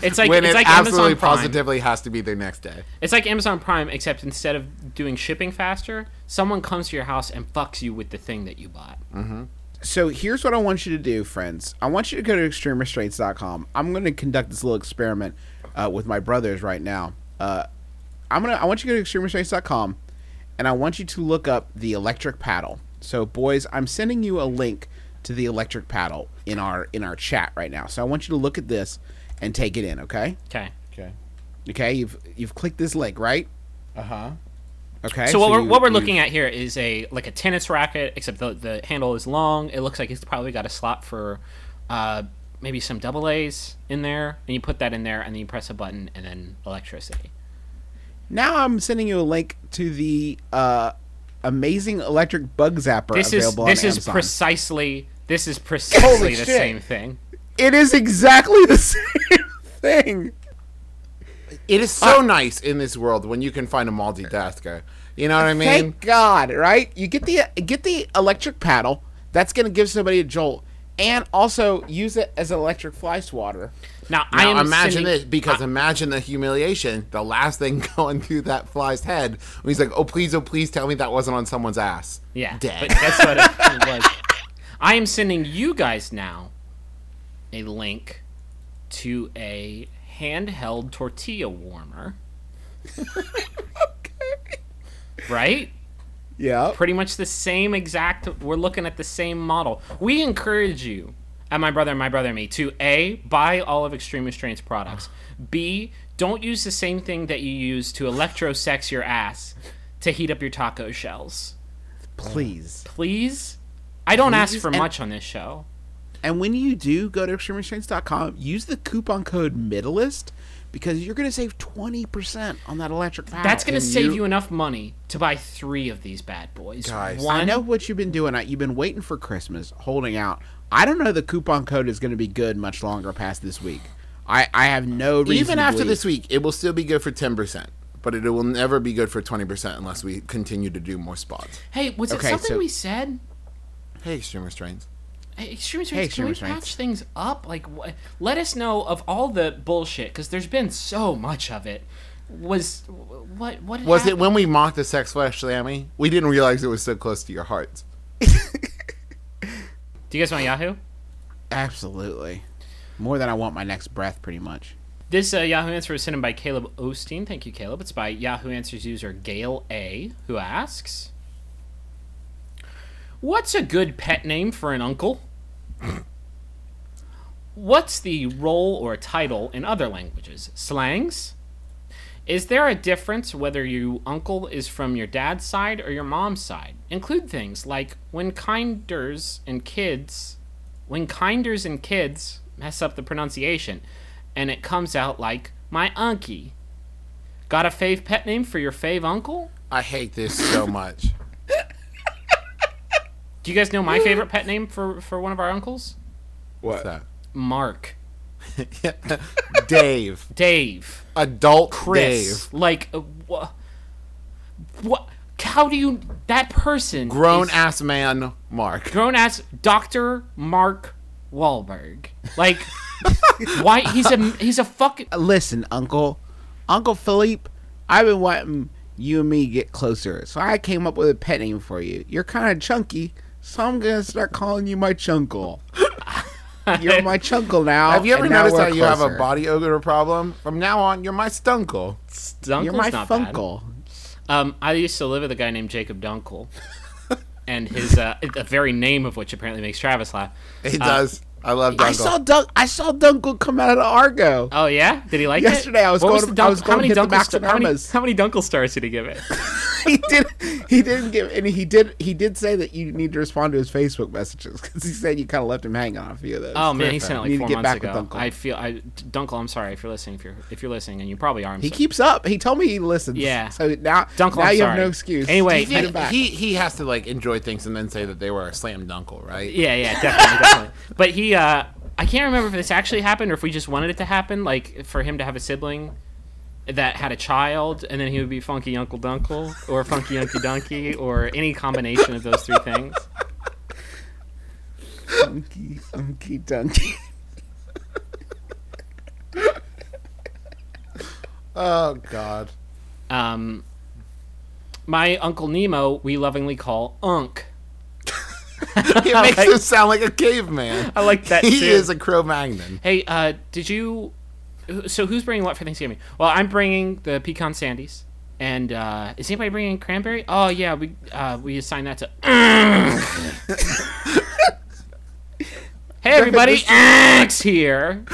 It's like when it's it like absolutely Amazon Prime. positively has to be there next day. It's like Amazon Prime, except instead of doing shipping faster, someone comes to your house and fucks you with the thing that you bought. Mm-hmm. So here's what I want you to do, friends. I want you to go to extremerestraints.com. I'm going to conduct this little experiment uh, with my brothers right now. Uh, I'm gonna. I want you to go to extremerestraints.com, and I want you to look up the electric paddle. So, boys, I'm sending you a link to the electric paddle in our in our chat right now. So I want you to look at this and take it in. Okay. Okay. Okay. Okay. You've you've clicked this link, right? Uh huh. Okay. So what we're you- what we're you- looking at here is a like a tennis racket, except the the handle is long. It looks like it's probably got a slot for uh, maybe some double A's in there, and you put that in there, and then you press a button, and then electricity. Now I'm sending you a link to the uh, amazing electric bug zapper This is this on is Amazon. precisely this is precisely the shit. same thing. it is exactly the same thing. It is so nice in this world when you can find a multitasker. You know what I mean? Thank God, right? You get the get the electric paddle. That's going to give somebody a jolt, and also use it as an electric fly swatter. Now, I Now am imagine sending- this because imagine the humiliation. The last thing going through that fly's head when he's like, "Oh please, oh please, tell me that wasn't on someone's ass." Yeah, Dead. but that's what it, it was. I am sending you guys now a link to a handheld tortilla warmer. Right? Yeah. Pretty much the same exact. We're looking at the same model. We encourage you, and my brother and my brother and me, to A, buy all of Extreme Restraints products. B, don't use the same thing that you use to electrosex your ass to heat up your taco shells. Please. Please? I don't ask for and- much on this show. And when you do go to extremerestraints.com, use the coupon code Middleist because you're going to save 20% on that electric power. That's going to save you- you enough money to buy three of these bad boys. Guys, One, I know what you've been doing. You've been waiting for Christmas, holding out. I don't know the coupon code is going to be good much longer past this week. I, I have no reason Even after this week, it will still be good for ten percent, but it will never be good for twenty percent unless we continue to do more spots. Hey, was Okay, it something so- we said? Hey, Extreme Restraints. Hey, Extreme Hey, Strengths, can we Extreme patch things up? Like, wh- let us know of all the bullshit because there's been so much of it. Was what? What Was it when we mocked the sex flash Sammy? We didn't realize it was so close to your hearts. Do you guys want Yahoo? Absolutely. More than I want my next breath, pretty much. This uh, Yahoo answer was sent in by Caleb Osteen. Thank you, Caleb. It's by Yahoo Answers user Gail A, who asks, "What's a good pet name for an uncle? What's the role or title in other languages? Slangs? Is there a difference whether your uncle is from your dad's side or your mom's side? Include things like when kinders and kids, when kinders and kids mess up the pronunciation, and it comes out like my unkie. Got a fave pet name for your fave uncle? I hate this so much. Do you guys know my favorite pet name for for one of our uncles? What's that? Mark, Dave. Dave, Adult Chris. Dave. Like uh, what? What? How do you? That person, Grown is- ass man Mark. grown ass Doctor Mark Wahlberg. Like, why? He's a he's a fucking. Listen, Uncle, Uncle Philippe, I've been wanting you and me to get closer, so I came up with a pet name for you. You're kind of chunky, so I'm gonna start calling you my chunkle. You're my chunkle now. Have you ever noticed we're how you have a body odor problem? From now on, you're my stunkle. Dunkle's You're my not bad. Um, I used to live with a guy named Jacob Dunkle, and his uh, the very name of which apparently makes Travis laugh. He does. I love Dunkle. I saw Dunk. I saw Dunkle come out of Argo. Oh yeah, did he like Yesterday it? I was What going- the I was going to many hit the Dunkle Max how many, how many Dunkle stars did he give it? he did. He didn't give, and he did. He did say that you need to respond to his Facebook messages because he said you kind of left him hanging on a few of those. Oh man, he sent it You like need to four get months back with ago. Dunkle. I feel I Dunkle. I'm sorry if you're listening. If you're if you're listening, and you probably are. I'm He so- keeps up. He told me he listens. Yeah. So now, Dunkle, now I'm you have sorry. no excuse. Anyway, Get him he- back. He he has to like enjoy things and then say that they were a slam dunkle, right? Yeah, yeah, definitely, definitely. But he, uh, I can't remember if this actually happened or if we just wanted it to happen, like for him to have a sibling that had a child, and then he would be Funky Uncle Dunkle or Funky Unky Dunky or any combination of those three things. Funky unky, dunky. Oh God. Um, my Uncle Nemo, we lovingly call Unk. He makes like- him sound like a caveman. I like that He too. is a Cro-Magnon. Hey, uh, did you? So who's bringing what for Thanksgiving? Well, I'm bringing the pecan sandies. And uh, is anybody bringing cranberry? Oh yeah, we uh, we assign that to. hey everybody, Axe here.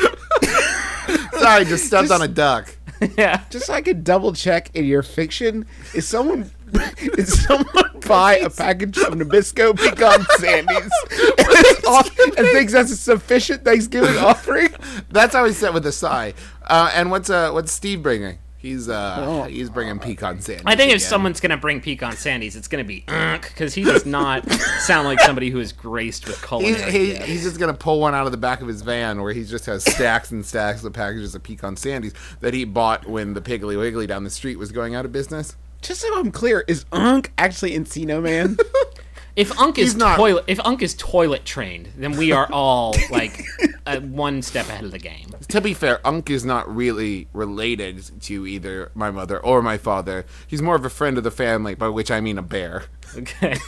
Sorry, just stepped on a duck. yeah. Just so I can double check in your fiction, is someone did someone buy a package of Nabisco pecan sandies and, off- and thinks that's a sufficient Thanksgiving offering? That's how he's set with a sigh. Uh, and what's uh what's Steve bringing? He's uh Oh. he's bringing pecan sandies. I think if again. someone's gonna bring pecan sandies, it's gonna be Unk because he does not sound like somebody who is graced with He's, culinary. he, gifts. he's just gonna pull one out of the back of his van where he just has stacks and stacks of packages of pecan sandies that he bought when the Piggly Wiggly down the street was going out of business. Just so I'm clear, is Unk actually Encino Man? If Unk is not- toilet, if Unk is toilet trained, then we are all like uh, one step ahead of the game. To be fair, Unk is not really related to either my mother or my father. He's more of a friend of the family, by which I mean a bear. Okay.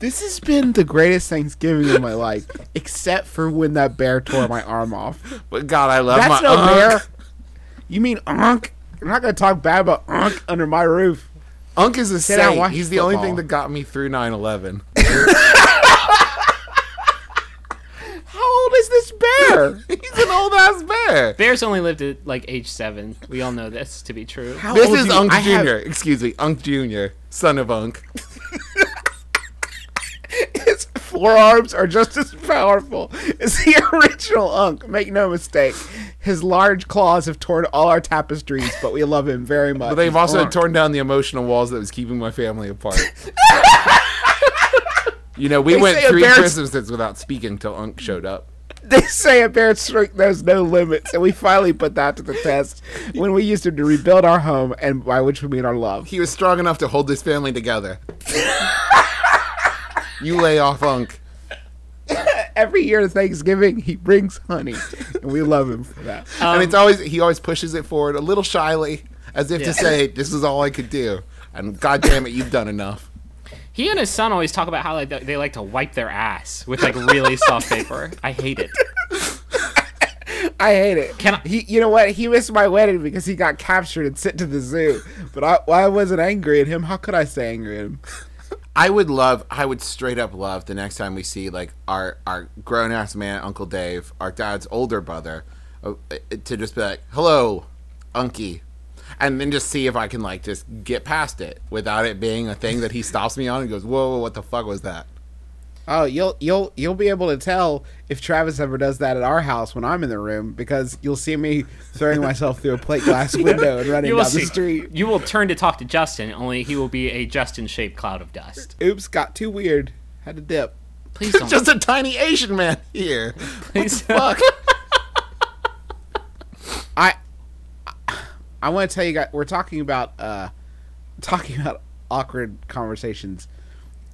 this has been the greatest Thanksgiving of my life, except for when that bear tore my arm off. But God, I love That's my no Unk. bear. You mean Unk? I'm not gonna talk bad about Unk under my roof. Unk is a Sit saint. He's the only thing that got me through 9/11. How old is this bear? He's an old ass bear. Bears only lived at like age seven. We all know this to be true. How This is do you- Unk have- Jr. Excuse me, Unk Jr., son of Unk. Forearms are just as powerful as the original Unk. Make no mistake. His large claws have torn all our tapestries, but we love him very much. But they've He's also torn down the emotional walls that was keeping my family apart. you know, we They went three bear's- Christmases without speaking till Unk showed up. They say a bear's strength knows no limits, and we finally put that to the test when we used him to rebuild our home, and by which we mean our love. He was strong enough to hold this family together. you lay off Unk. Every year to Thanksgiving, he brings honey, and we love him for that. and it's um, always he always pushes it forward a little shyly, as if Yeah. to say, "This is all I could do." And God damn it, you've done enough. He and his son always talk about how like they like to wipe their ass with like really soft paper. I hate it. I hate it. Can I- He, you know what? He missed my wedding because he got captured and sent to the zoo. But I, I wasn't angry at him. How could I stay angry at him? I would love, I would straight up love the next time we see like our our grown ass man, Uncle Dave, our dad's older brother, uh, to just be like, "Hello, Unky," and then just see if I can like just get past it without it being a thing that he stops me on and goes, "Whoa, whoa what the fuck was that?" Oh, you'll you'll you'll be able to tell if Travis ever does that at our house when I'm in the room because you'll see me throwing myself through a plate glass window and running You down will the street. You will turn to talk to Justin, only he will be a Justin-shaped cloud of dust. Oops, got too weird. Had to dip. Please don't. Just a tiny Asian man here. please Fuck. I I want to tell you guys we're talking about uh talking about awkward conversations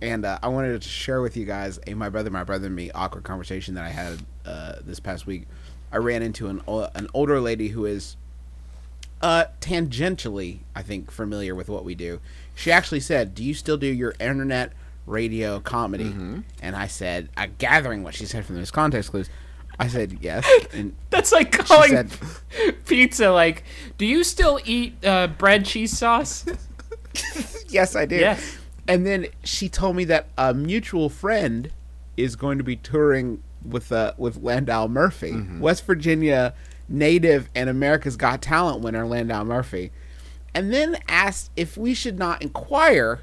and uh, I wanted to share with you guys a my brother my brother and me awkward conversation that I had uh, this past week. I ran into an an older lady who is uh tangentially I think familiar with what we do. She actually said, "Do you still do your internet radio comedy?" And I said, uh, gathering what she said from those context clues, I said yes. And That's like calling said- pizza like, do you still eat uh, bread cheese sauce? yes, I do. Yes. And then she told me that a mutual friend is going to be touring with uh, with Landau Murphy, Mm-hmm. West Virginia native and America's Got Talent winner Landau Murphy, and then asked if we should not inquire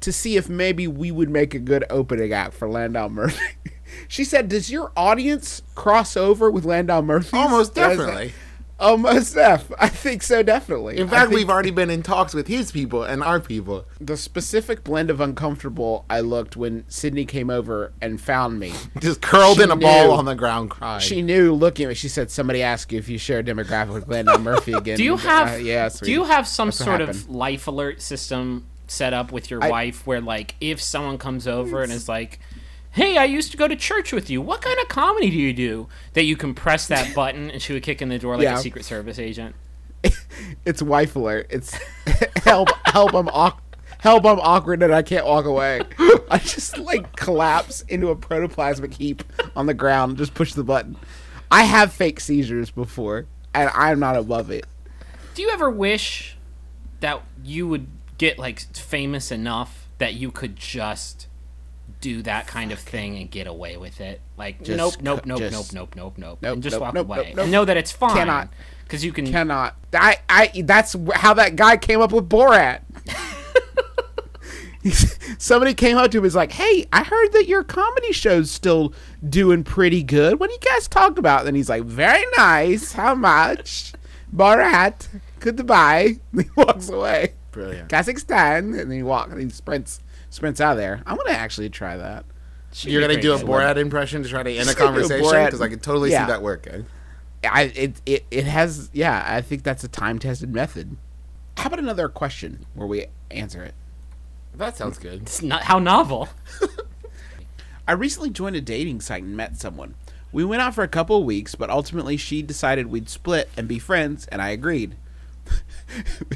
to see if maybe we would make a good opening act for Landau Murphy. she said, "Does your audience cross over with Landau Murphy?" Almost definitely. Almost def. I think so. Definitely. In fact, think- we've already been in talks with his people and our people. the specific blend of uncomfortable I looked when Sydnee came over and found me. Just curled She in a ball on the ground crying. She knew looking at me. She said, "Somebody asked you if you share a demographic with Landau Murphy again." Do you And, have Uh, yeah. Do you have some what sort of life alert system set up with your I- wife where like if someone comes over and is like, "Hey, I used to go to church with you. What kind of comedy do you do?" that you can press that button and she would kick in the door like Yeah. a secret service agent. It's wife alert. It's help. Help! I'm awk- help! I'm awkward and I can't walk away. I just like collapse into a protoplasmic heap on the ground. Just push the button. I have fake seizures before, and I'm not above it. Do you ever wish that you would get like famous enough that you could just do that kind of thing and get away with it? Like Just nope, nope, nope, just- nope, nope, nope, nope, Nope, and just nope, walk nope, away nope, nope. and know that it's fine. Cannot. because you can. Cannot. I. I. That's how that guy came up with Borat. Somebody came up to him and was like, "Hey, I heard that your comedy show's still doing pretty good. What do you guys talk about?" And he's like, "Very nice. How much?" Borat. Goodbye. And he walks away. Brilliant. Kazakhstan, and then he walks. And he sprints. Sprints out of there. I'm gonna actually try that. You're gonna do a good. Borat impression to try to end a Just gonna do a conversation because I could totally Yeah. see that working. I it, it it has yeah. I think that's a time tested method. How about another question where we answer it? That sounds good. It's not how novel. I recently joined a dating site and met someone. We went out for a couple of weeks, but ultimately she decided we'd split and be friends, and I agreed.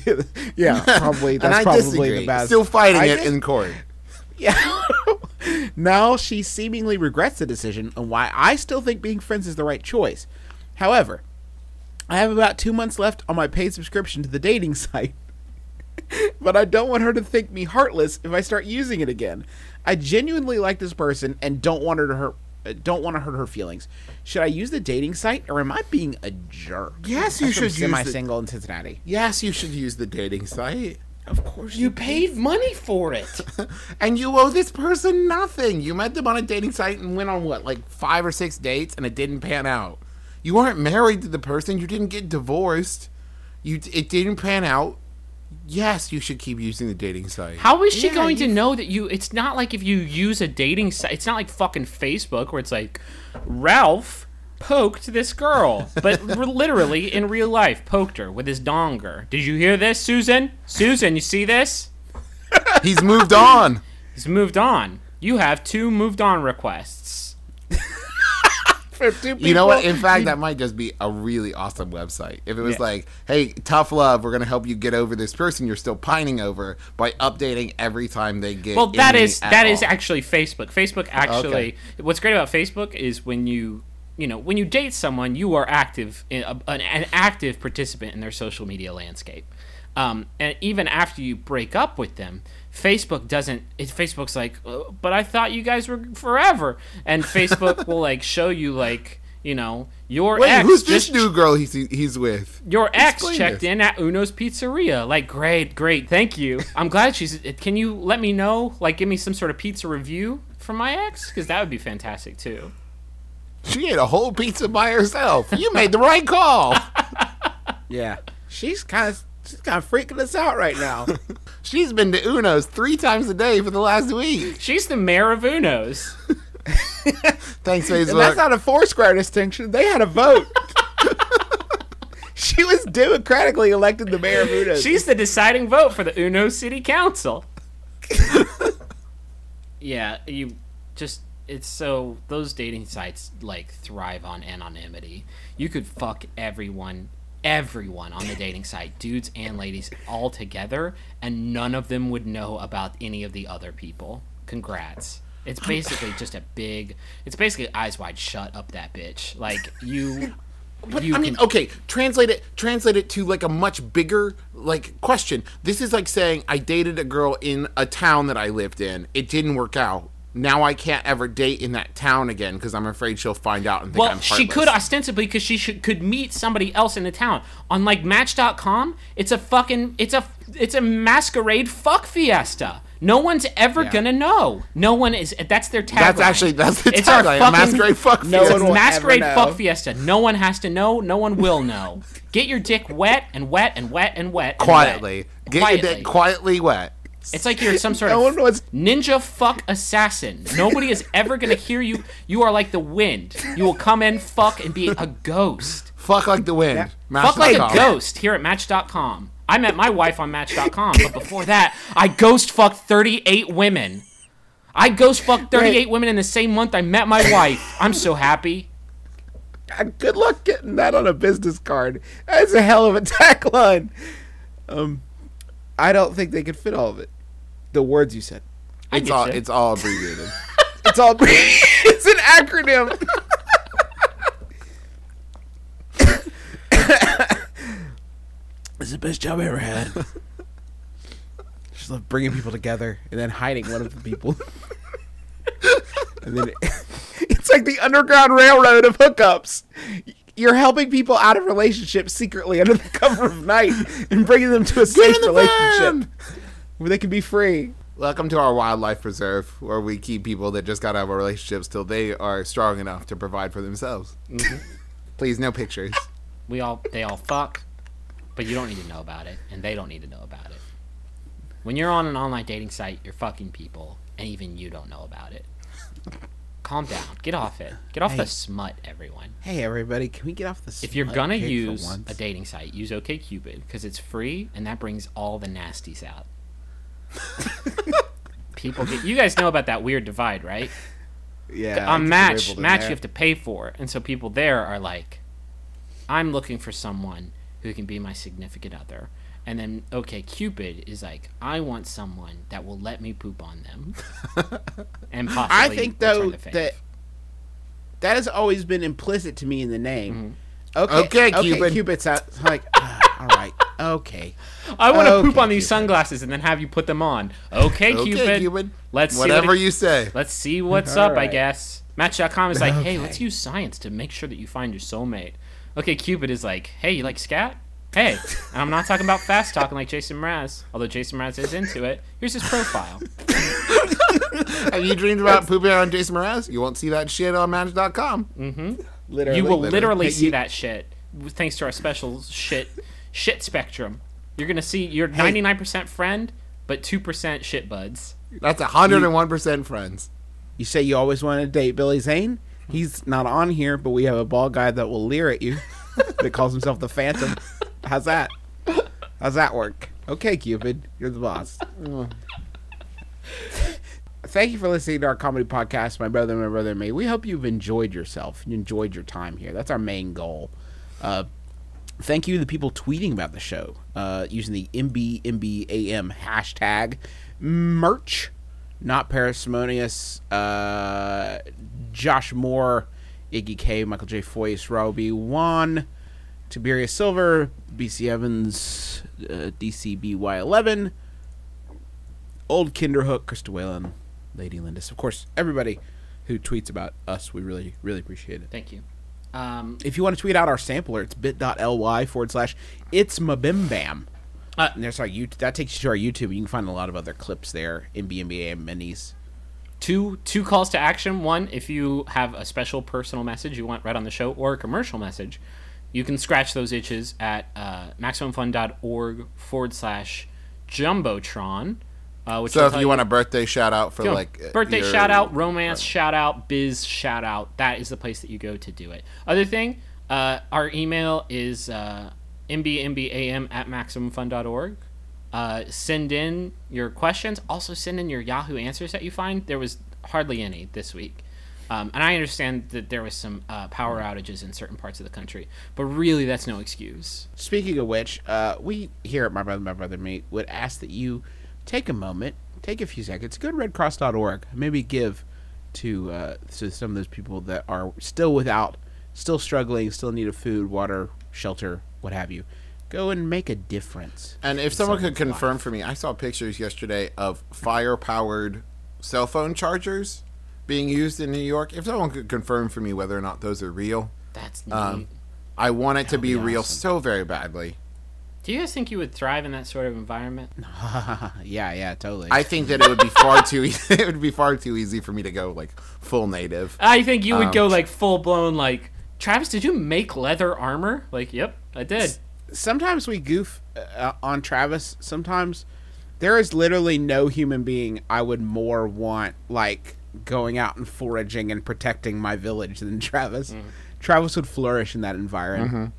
yeah, probably. That's probably disagree. the best. Still fighting I it in court. Yeah. now she seemingly regrets the decision and why I still think being friends is the right choice. However, I have about two months left on my paid subscription to the dating site. but I don't want her to think me heartless if I start using it again. I genuinely like this person and don't want her to hurt Uh, don't want to hurt her feelings. Should I use the dating site or am I being a jerk? Yes, you That's from should use the- Semi-single in Cincinnati. Yes, you should use the dating site. Of course You paid money for it. and you owe this person nothing. You met them on a dating site and went on what, like five or six dates, and it didn't pan out. You weren't married to the person. You didn't get divorced. You it didn't pan out. Yes, you should keep using the dating site. How is she Yeah, going to know that you? It's not like if you use a dating site. It's not like fucking Facebook where it's like Ralph poked this girl, but literally in real life poked her with his donger. Did you hear this, Susan? Susan, you see this? He's moved on. He's moved on. You have two moved on requests. For two You know what? In fact, that might just be a really awesome website. If it was Yeah. like, "Hey, tough love, we're gonna help you get over this person you're still pining over by updating every time they get." Well, that is at that is actually Facebook. Facebook actually. What's great about Facebook is when you you know when you date someone, you are active in a, an, an active participant in their social media landscape. Um, and even after you break up with them, Facebook doesn't. It, Facebook's like, "Uh, but I thought you guys were forever, and Facebook will like show you like you know your Wait, ex who's this new girl he's he's with? your ex Explain checked this. in at Uno's Pizzeria. Like, great, great, thank you. I'm glad she's. Can you let me know? Like, give me some sort of pizza review from my ex, because that would be fantastic too. She ate a whole pizza by herself. You made the right call. yeah, she's kind of she's kind of freaking us out right now. She's been to Uno's three times a day for the last week. She's the mayor of Uno's. Thanks, and that's not a Foursquare distinction. They had a vote. she was democratically elected the mayor of Uno. She's the deciding vote for the Uno City Council. yeah, you just it's so those dating sites like thrive on anonymity. You could fuck everyone everyone on the dating site, dudes and ladies all together and none of them would know about any of the other people. Congrats. It's basically just a big it's basically eyes wide shut up that bitch. Like you But you I mean, can- okay, translate it. Translate it to like a much bigger like question. This is like saying I dated a girl in a town that I lived in. It didn't work out. Now I can't ever date in that town again because I'm afraid she'll find out and think Well, I'm she could ostensibly because she should, could meet somebody else in the town on like Match.com. It's a fucking it's a it's a masquerade fuck fiesta. No one's ever gonna know. No one is. That's their tagline. That's actually- that's the It's our tagline, a fucking- masquerade fuck No It's one will masquerade ever fuck fiesta. No one has to know. No one will know. Get your dick wet and wet and wet and wet. and quietly. wet. Get quietly. your dick quietly wet. It's like you're some sort No of was- ninja fuck assassin. Nobody is ever gonna hear you. You are like the wind. You will come in, fuck, and be a ghost. Fuck like the wind. Fuck like a ghost here at Match.com. I met my wife on Match.com, but before that, I ghost fucked 38 women. I ghost fucked 38 women in the same month I met my wife. I'm so happy. Good luck getting that on a business card. That's a hell of a tagline. Um, I don't think they could fit all of it. The words you said. I It's all ya. it's all abbreviated. It's all. it's an acronym. it's the best job I ever had. Just love bringing people together and then hiding one of the people. and then it's like the underground railroad of hookups. You're helping people out of relationships secretly under the cover of night and bringing them to a safe in the relationship van! Where they can be free. Welcome to our wildlife preserve, where we keep people that just got out of relationships till they are strong enough to provide for themselves. Mm-hmm. Please, no pictures. We all they all fuck, but you don't need to know about it, and they don't need to know about it. When you're on an online dating site, you're fucking people, and even you don't know about it. Calm down. Get off it. Get off the smut, everyone. Hey everybody, can we get off the? Smut? If you're gonna use a dating site, use OkCupid because it's free and that brings all the nasties out. People get you guys know about that weird divide, right? yeah, I on Match, Match there. you have to pay for, and so people there are like, I'm looking for someone who can be my significant other. And then okay, Cupid is like, I want someone that will let me poop on them, and possibly I think though that that has always been implicit to me in the name. Mm-hmm. Okay, Okay, okay, Cupid. Cupid sounds like ah, all right. Okay, I want to poop on these Cupid. sunglasses and then have you put them on. Okay, Okay, Cupid. Cupid. Let's see Whatever what it- you say. Let's see what's up, I Alright. guess. Match.com is like, hey, let's use science to make sure that you find your soulmate. Okay, Cupid is like, hey, you like scat? Hey, and I'm not talking about fast talking like Jason Mraz, although Jason Mraz is into it. Here's his profile. Have you dreamed about pooping on Jason Mraz? You won't see that shit on Match.com. Mm-hmm. Literally. You will literally Hey, see you- that shit thanks to our special shit shit spectrum. You're gonna see your 99% friend, but 2% shit buds. That's 101% friends. You say you always want to date Billy Zane. He's not on here, but we have a bald guy that will leer at you that calls himself the Phantom. How's that? How's that work? Okay, Cupid, you're the boss. Thank you for listening to our comedy podcast, My Brother, and My Brother, and Me. We hope you've enjoyed yourself. You enjoyed your time here. That's our main goal. Uh, thank you to the people tweeting about the show uh, using the MBMBAM hashtag merch. Not parsimonious. Uh, Josh Moore, Iggy K, Michael J. Foyce, Roby Wan, Tiberius Silver, BC Evans, uh, DCBY11, Old Kinderhook, Krista Whalen, Lady Lindis. Of course, everybody who tweets about us, we really, really appreciate it. Thank you. Um, If you want to tweet out our sampler, it's bit.ly forward slash it's bim bam. Uh, and there's our YouTube. That takes you to our YouTube. You can find a lot of other clips there. in MBMBA minis. two two calls to action. One, if you have a special personal message you want read on the show or a commercial message, you can scratch those itches at uh, maximumfun.org forward slash jumbotron. Uh, which So will if tell you want a birthday shout out for like uh, birthday your- shout out, romance shout out, biz shout out. That is the place that you go to do it. Other thing, uh, our email is uh, mbmbam at maximumfun.org. Uh, send in your questions. Also, send in your Yahoo answers that you find. There was hardly any this week. Um, and I understand that there was some uh, power outages in certain parts of the country, but really, that's no excuse. Speaking of which, uh, we here at My Brother, My Brother, Me would ask that you take a moment, take a few seconds, go to redcross.org, maybe give to uh, to some of those people that are still without, still struggling, still in need of food, water, shelter, what have you. Go and make a difference. And if someone could confirm life. for me, I saw pictures yesterday of fire powered cell phone chargers being used in New York. If someone could confirm for me whether or not those are real, That's neat. um, I want it to be, be real so very badly. Do you guys think you would thrive in that sort of environment? yeah, yeah, totally. I think that it would be far too e- it would be far too easy for me to go like full native. I think you would Um, go like full blown like Travis. Did you make leather armor? Like, yep, I did. sometimes we goof uh, on Travis. Sometimes there is literally no human being I would more want like going out and foraging and protecting my village than Travis. Mm-hmm. Travis would flourish in that environment.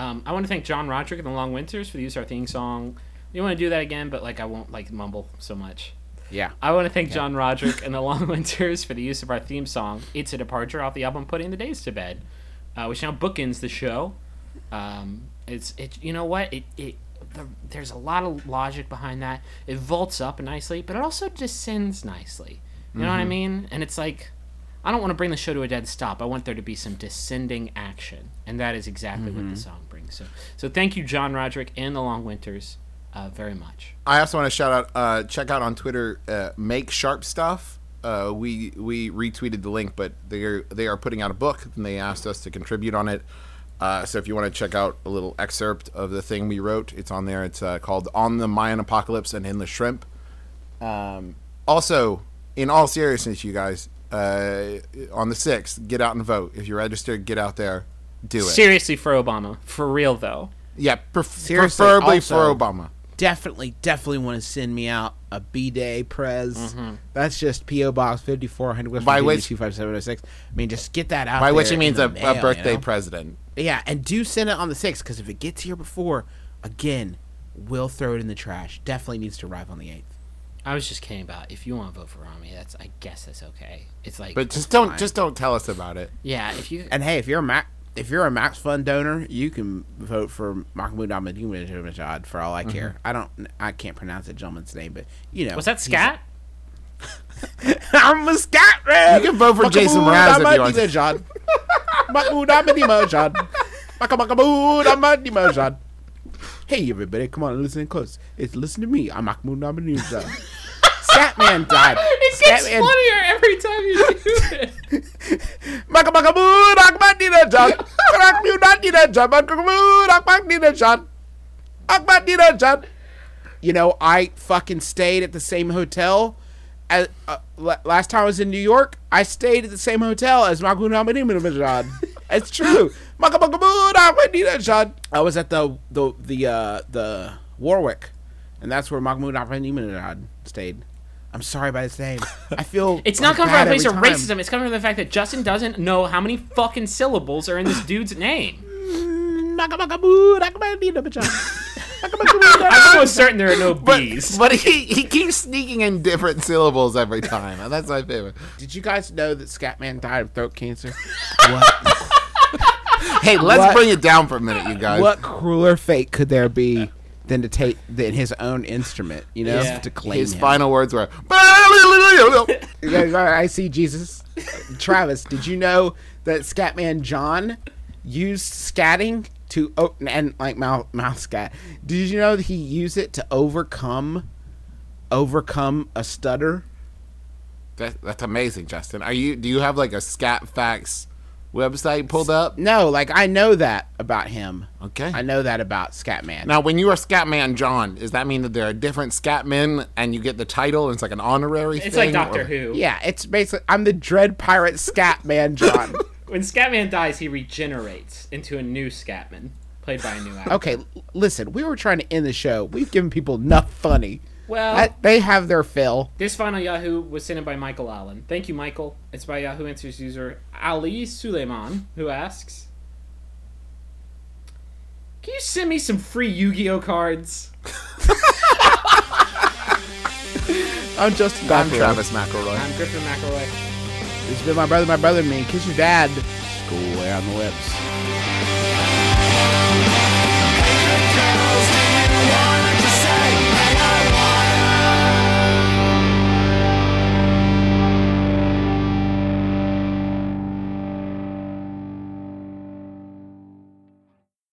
Um, I want to thank John Roderick and the Long Winters for the use of our theme song. You want to do that again, but like I won't like mumble so much. Yeah. I want to thank John Roderick and the Long Winters for the use of our theme song. It's a departure off the album "Putting the Days to Bed," uh, which now bookends the show. Um, it's it. You know what? It it. The, there's a lot of logic behind that. It vaults up nicely, but it also descends nicely. You know what I mean? And it's like, I don't want to bring the show to a dead stop. I want there to be some descending action, and that is exactly what the song brings. So, so thank you, John Roderick and the Long Winters, uh, very much. I also want to shout out uh, check out on Twitter uh, make sharp stuff. Uh, we we retweeted the link, but they are they are putting out a book and they asked us to contribute on it. Uh, so if you want to check out a little excerpt of the thing we wrote, it's on there. It's uh, called "On the Mayan Apocalypse and in the Shrimp." Um, also, in all seriousness, you guys, uh, on the sixth, get out and vote. If you're registered, get out there, do it. Seriously, for Obama, for real though. yeah, pref- preferably also- for Obama. Definitely, definitely want to send me out a B Day Prez. Mm-hmm. That's just P.O. Box 5400 West By Virginia which- 25706. I mean, just get that out By there which he means a, mail, a you birthday know? president. Yeah, and do send it on the 6th because if it gets here before, again, we'll throw it in the trash. Definitely needs to arrive on the 8th. I was just kidding about if you want to vote for Romney, that's I guess that's okay. It's like, But just don't Fine. just don't tell us about it. yeah, if you And hey, if you're a Mac, if you're a Max Fund donor, you can vote for Mahmoud Ahmadinejad for all I mm-hmm. care. I don't, I can't pronounce that gentleman's name, but you know, was that he's- scat? I'm a scat man. You can vote for Jason Mraz if you want to. Ahmadinejad. Mahmoud Ahmadinejad. Maka Mahmoud Ahmadinejad. Hey everybody, come on, listen close. It's listen to me. I'm Mahmoud Ahmadinejad. Scatman died. It gets funnier every time you do it. Maka Mahmoud Ahmadinejad. Mahmoud Ahmadinejad. Mahmoud Ahmadinejad. Ahmadinejad. You know, I fucking stayed at the same hotel. As, uh, last time I was in New York, I stayed at the same hotel as Mahmoud Ahmadinejad. it's true. Mahmoud Ahmadinejad. I was at the the the uh, the Warwick, and that's where Mahmoud Ahmadinejad stayed. I'm sorry about his name. I feel It's not coming from a place of time. racism. It's coming from the fact that Justin doesn't know how many fucking syllables are in this dude's name. I'm almost certain there are no But, B's. but he, he keeps sneaking in different syllables every time. That's my favorite. Did you guys know that Scatman died of throat cancer? Hey, let's What- bring it down for a minute, you guys. what crueler fate could there be than to take than his own instrument? You know, Yeah. to claim His him. final words were. I see Jesus. Travis, did you know that Scatman John used scatting to oh, and like mouth mouth scat? Did you know that he used it to overcome overcome a stutter? That, that's amazing, Justin. Are you? Do you have like a Scat Facts website pulled up? No, like I know that about him. Okay. I know that about Scatman. Now, when you are Scatman John, does that mean that there are different Scatmen and you get the title and it's like an honorary It's thing? like Doctor or- Who. Yeah, it's basically I'm the Dread Pirate Scatman John. When Scatman dies, he regenerates into a new Scatman, played by a new actor. okay, listen, we were trying to end the show. We've given people enough funny. Well, That- they have their fill. this final Yahoo was sent in by Michael Allen. Thank you, Michael. It's by Yahoo Answers user Ali Suleiman, who asks, "Can you send me some free Yu-Gi-Oh cards?" I'm Justin I'm Travis McElroy. I'm Griffin McElroy. This has been my brother, my brother, and me. Kiss your dad. School Square on the lips.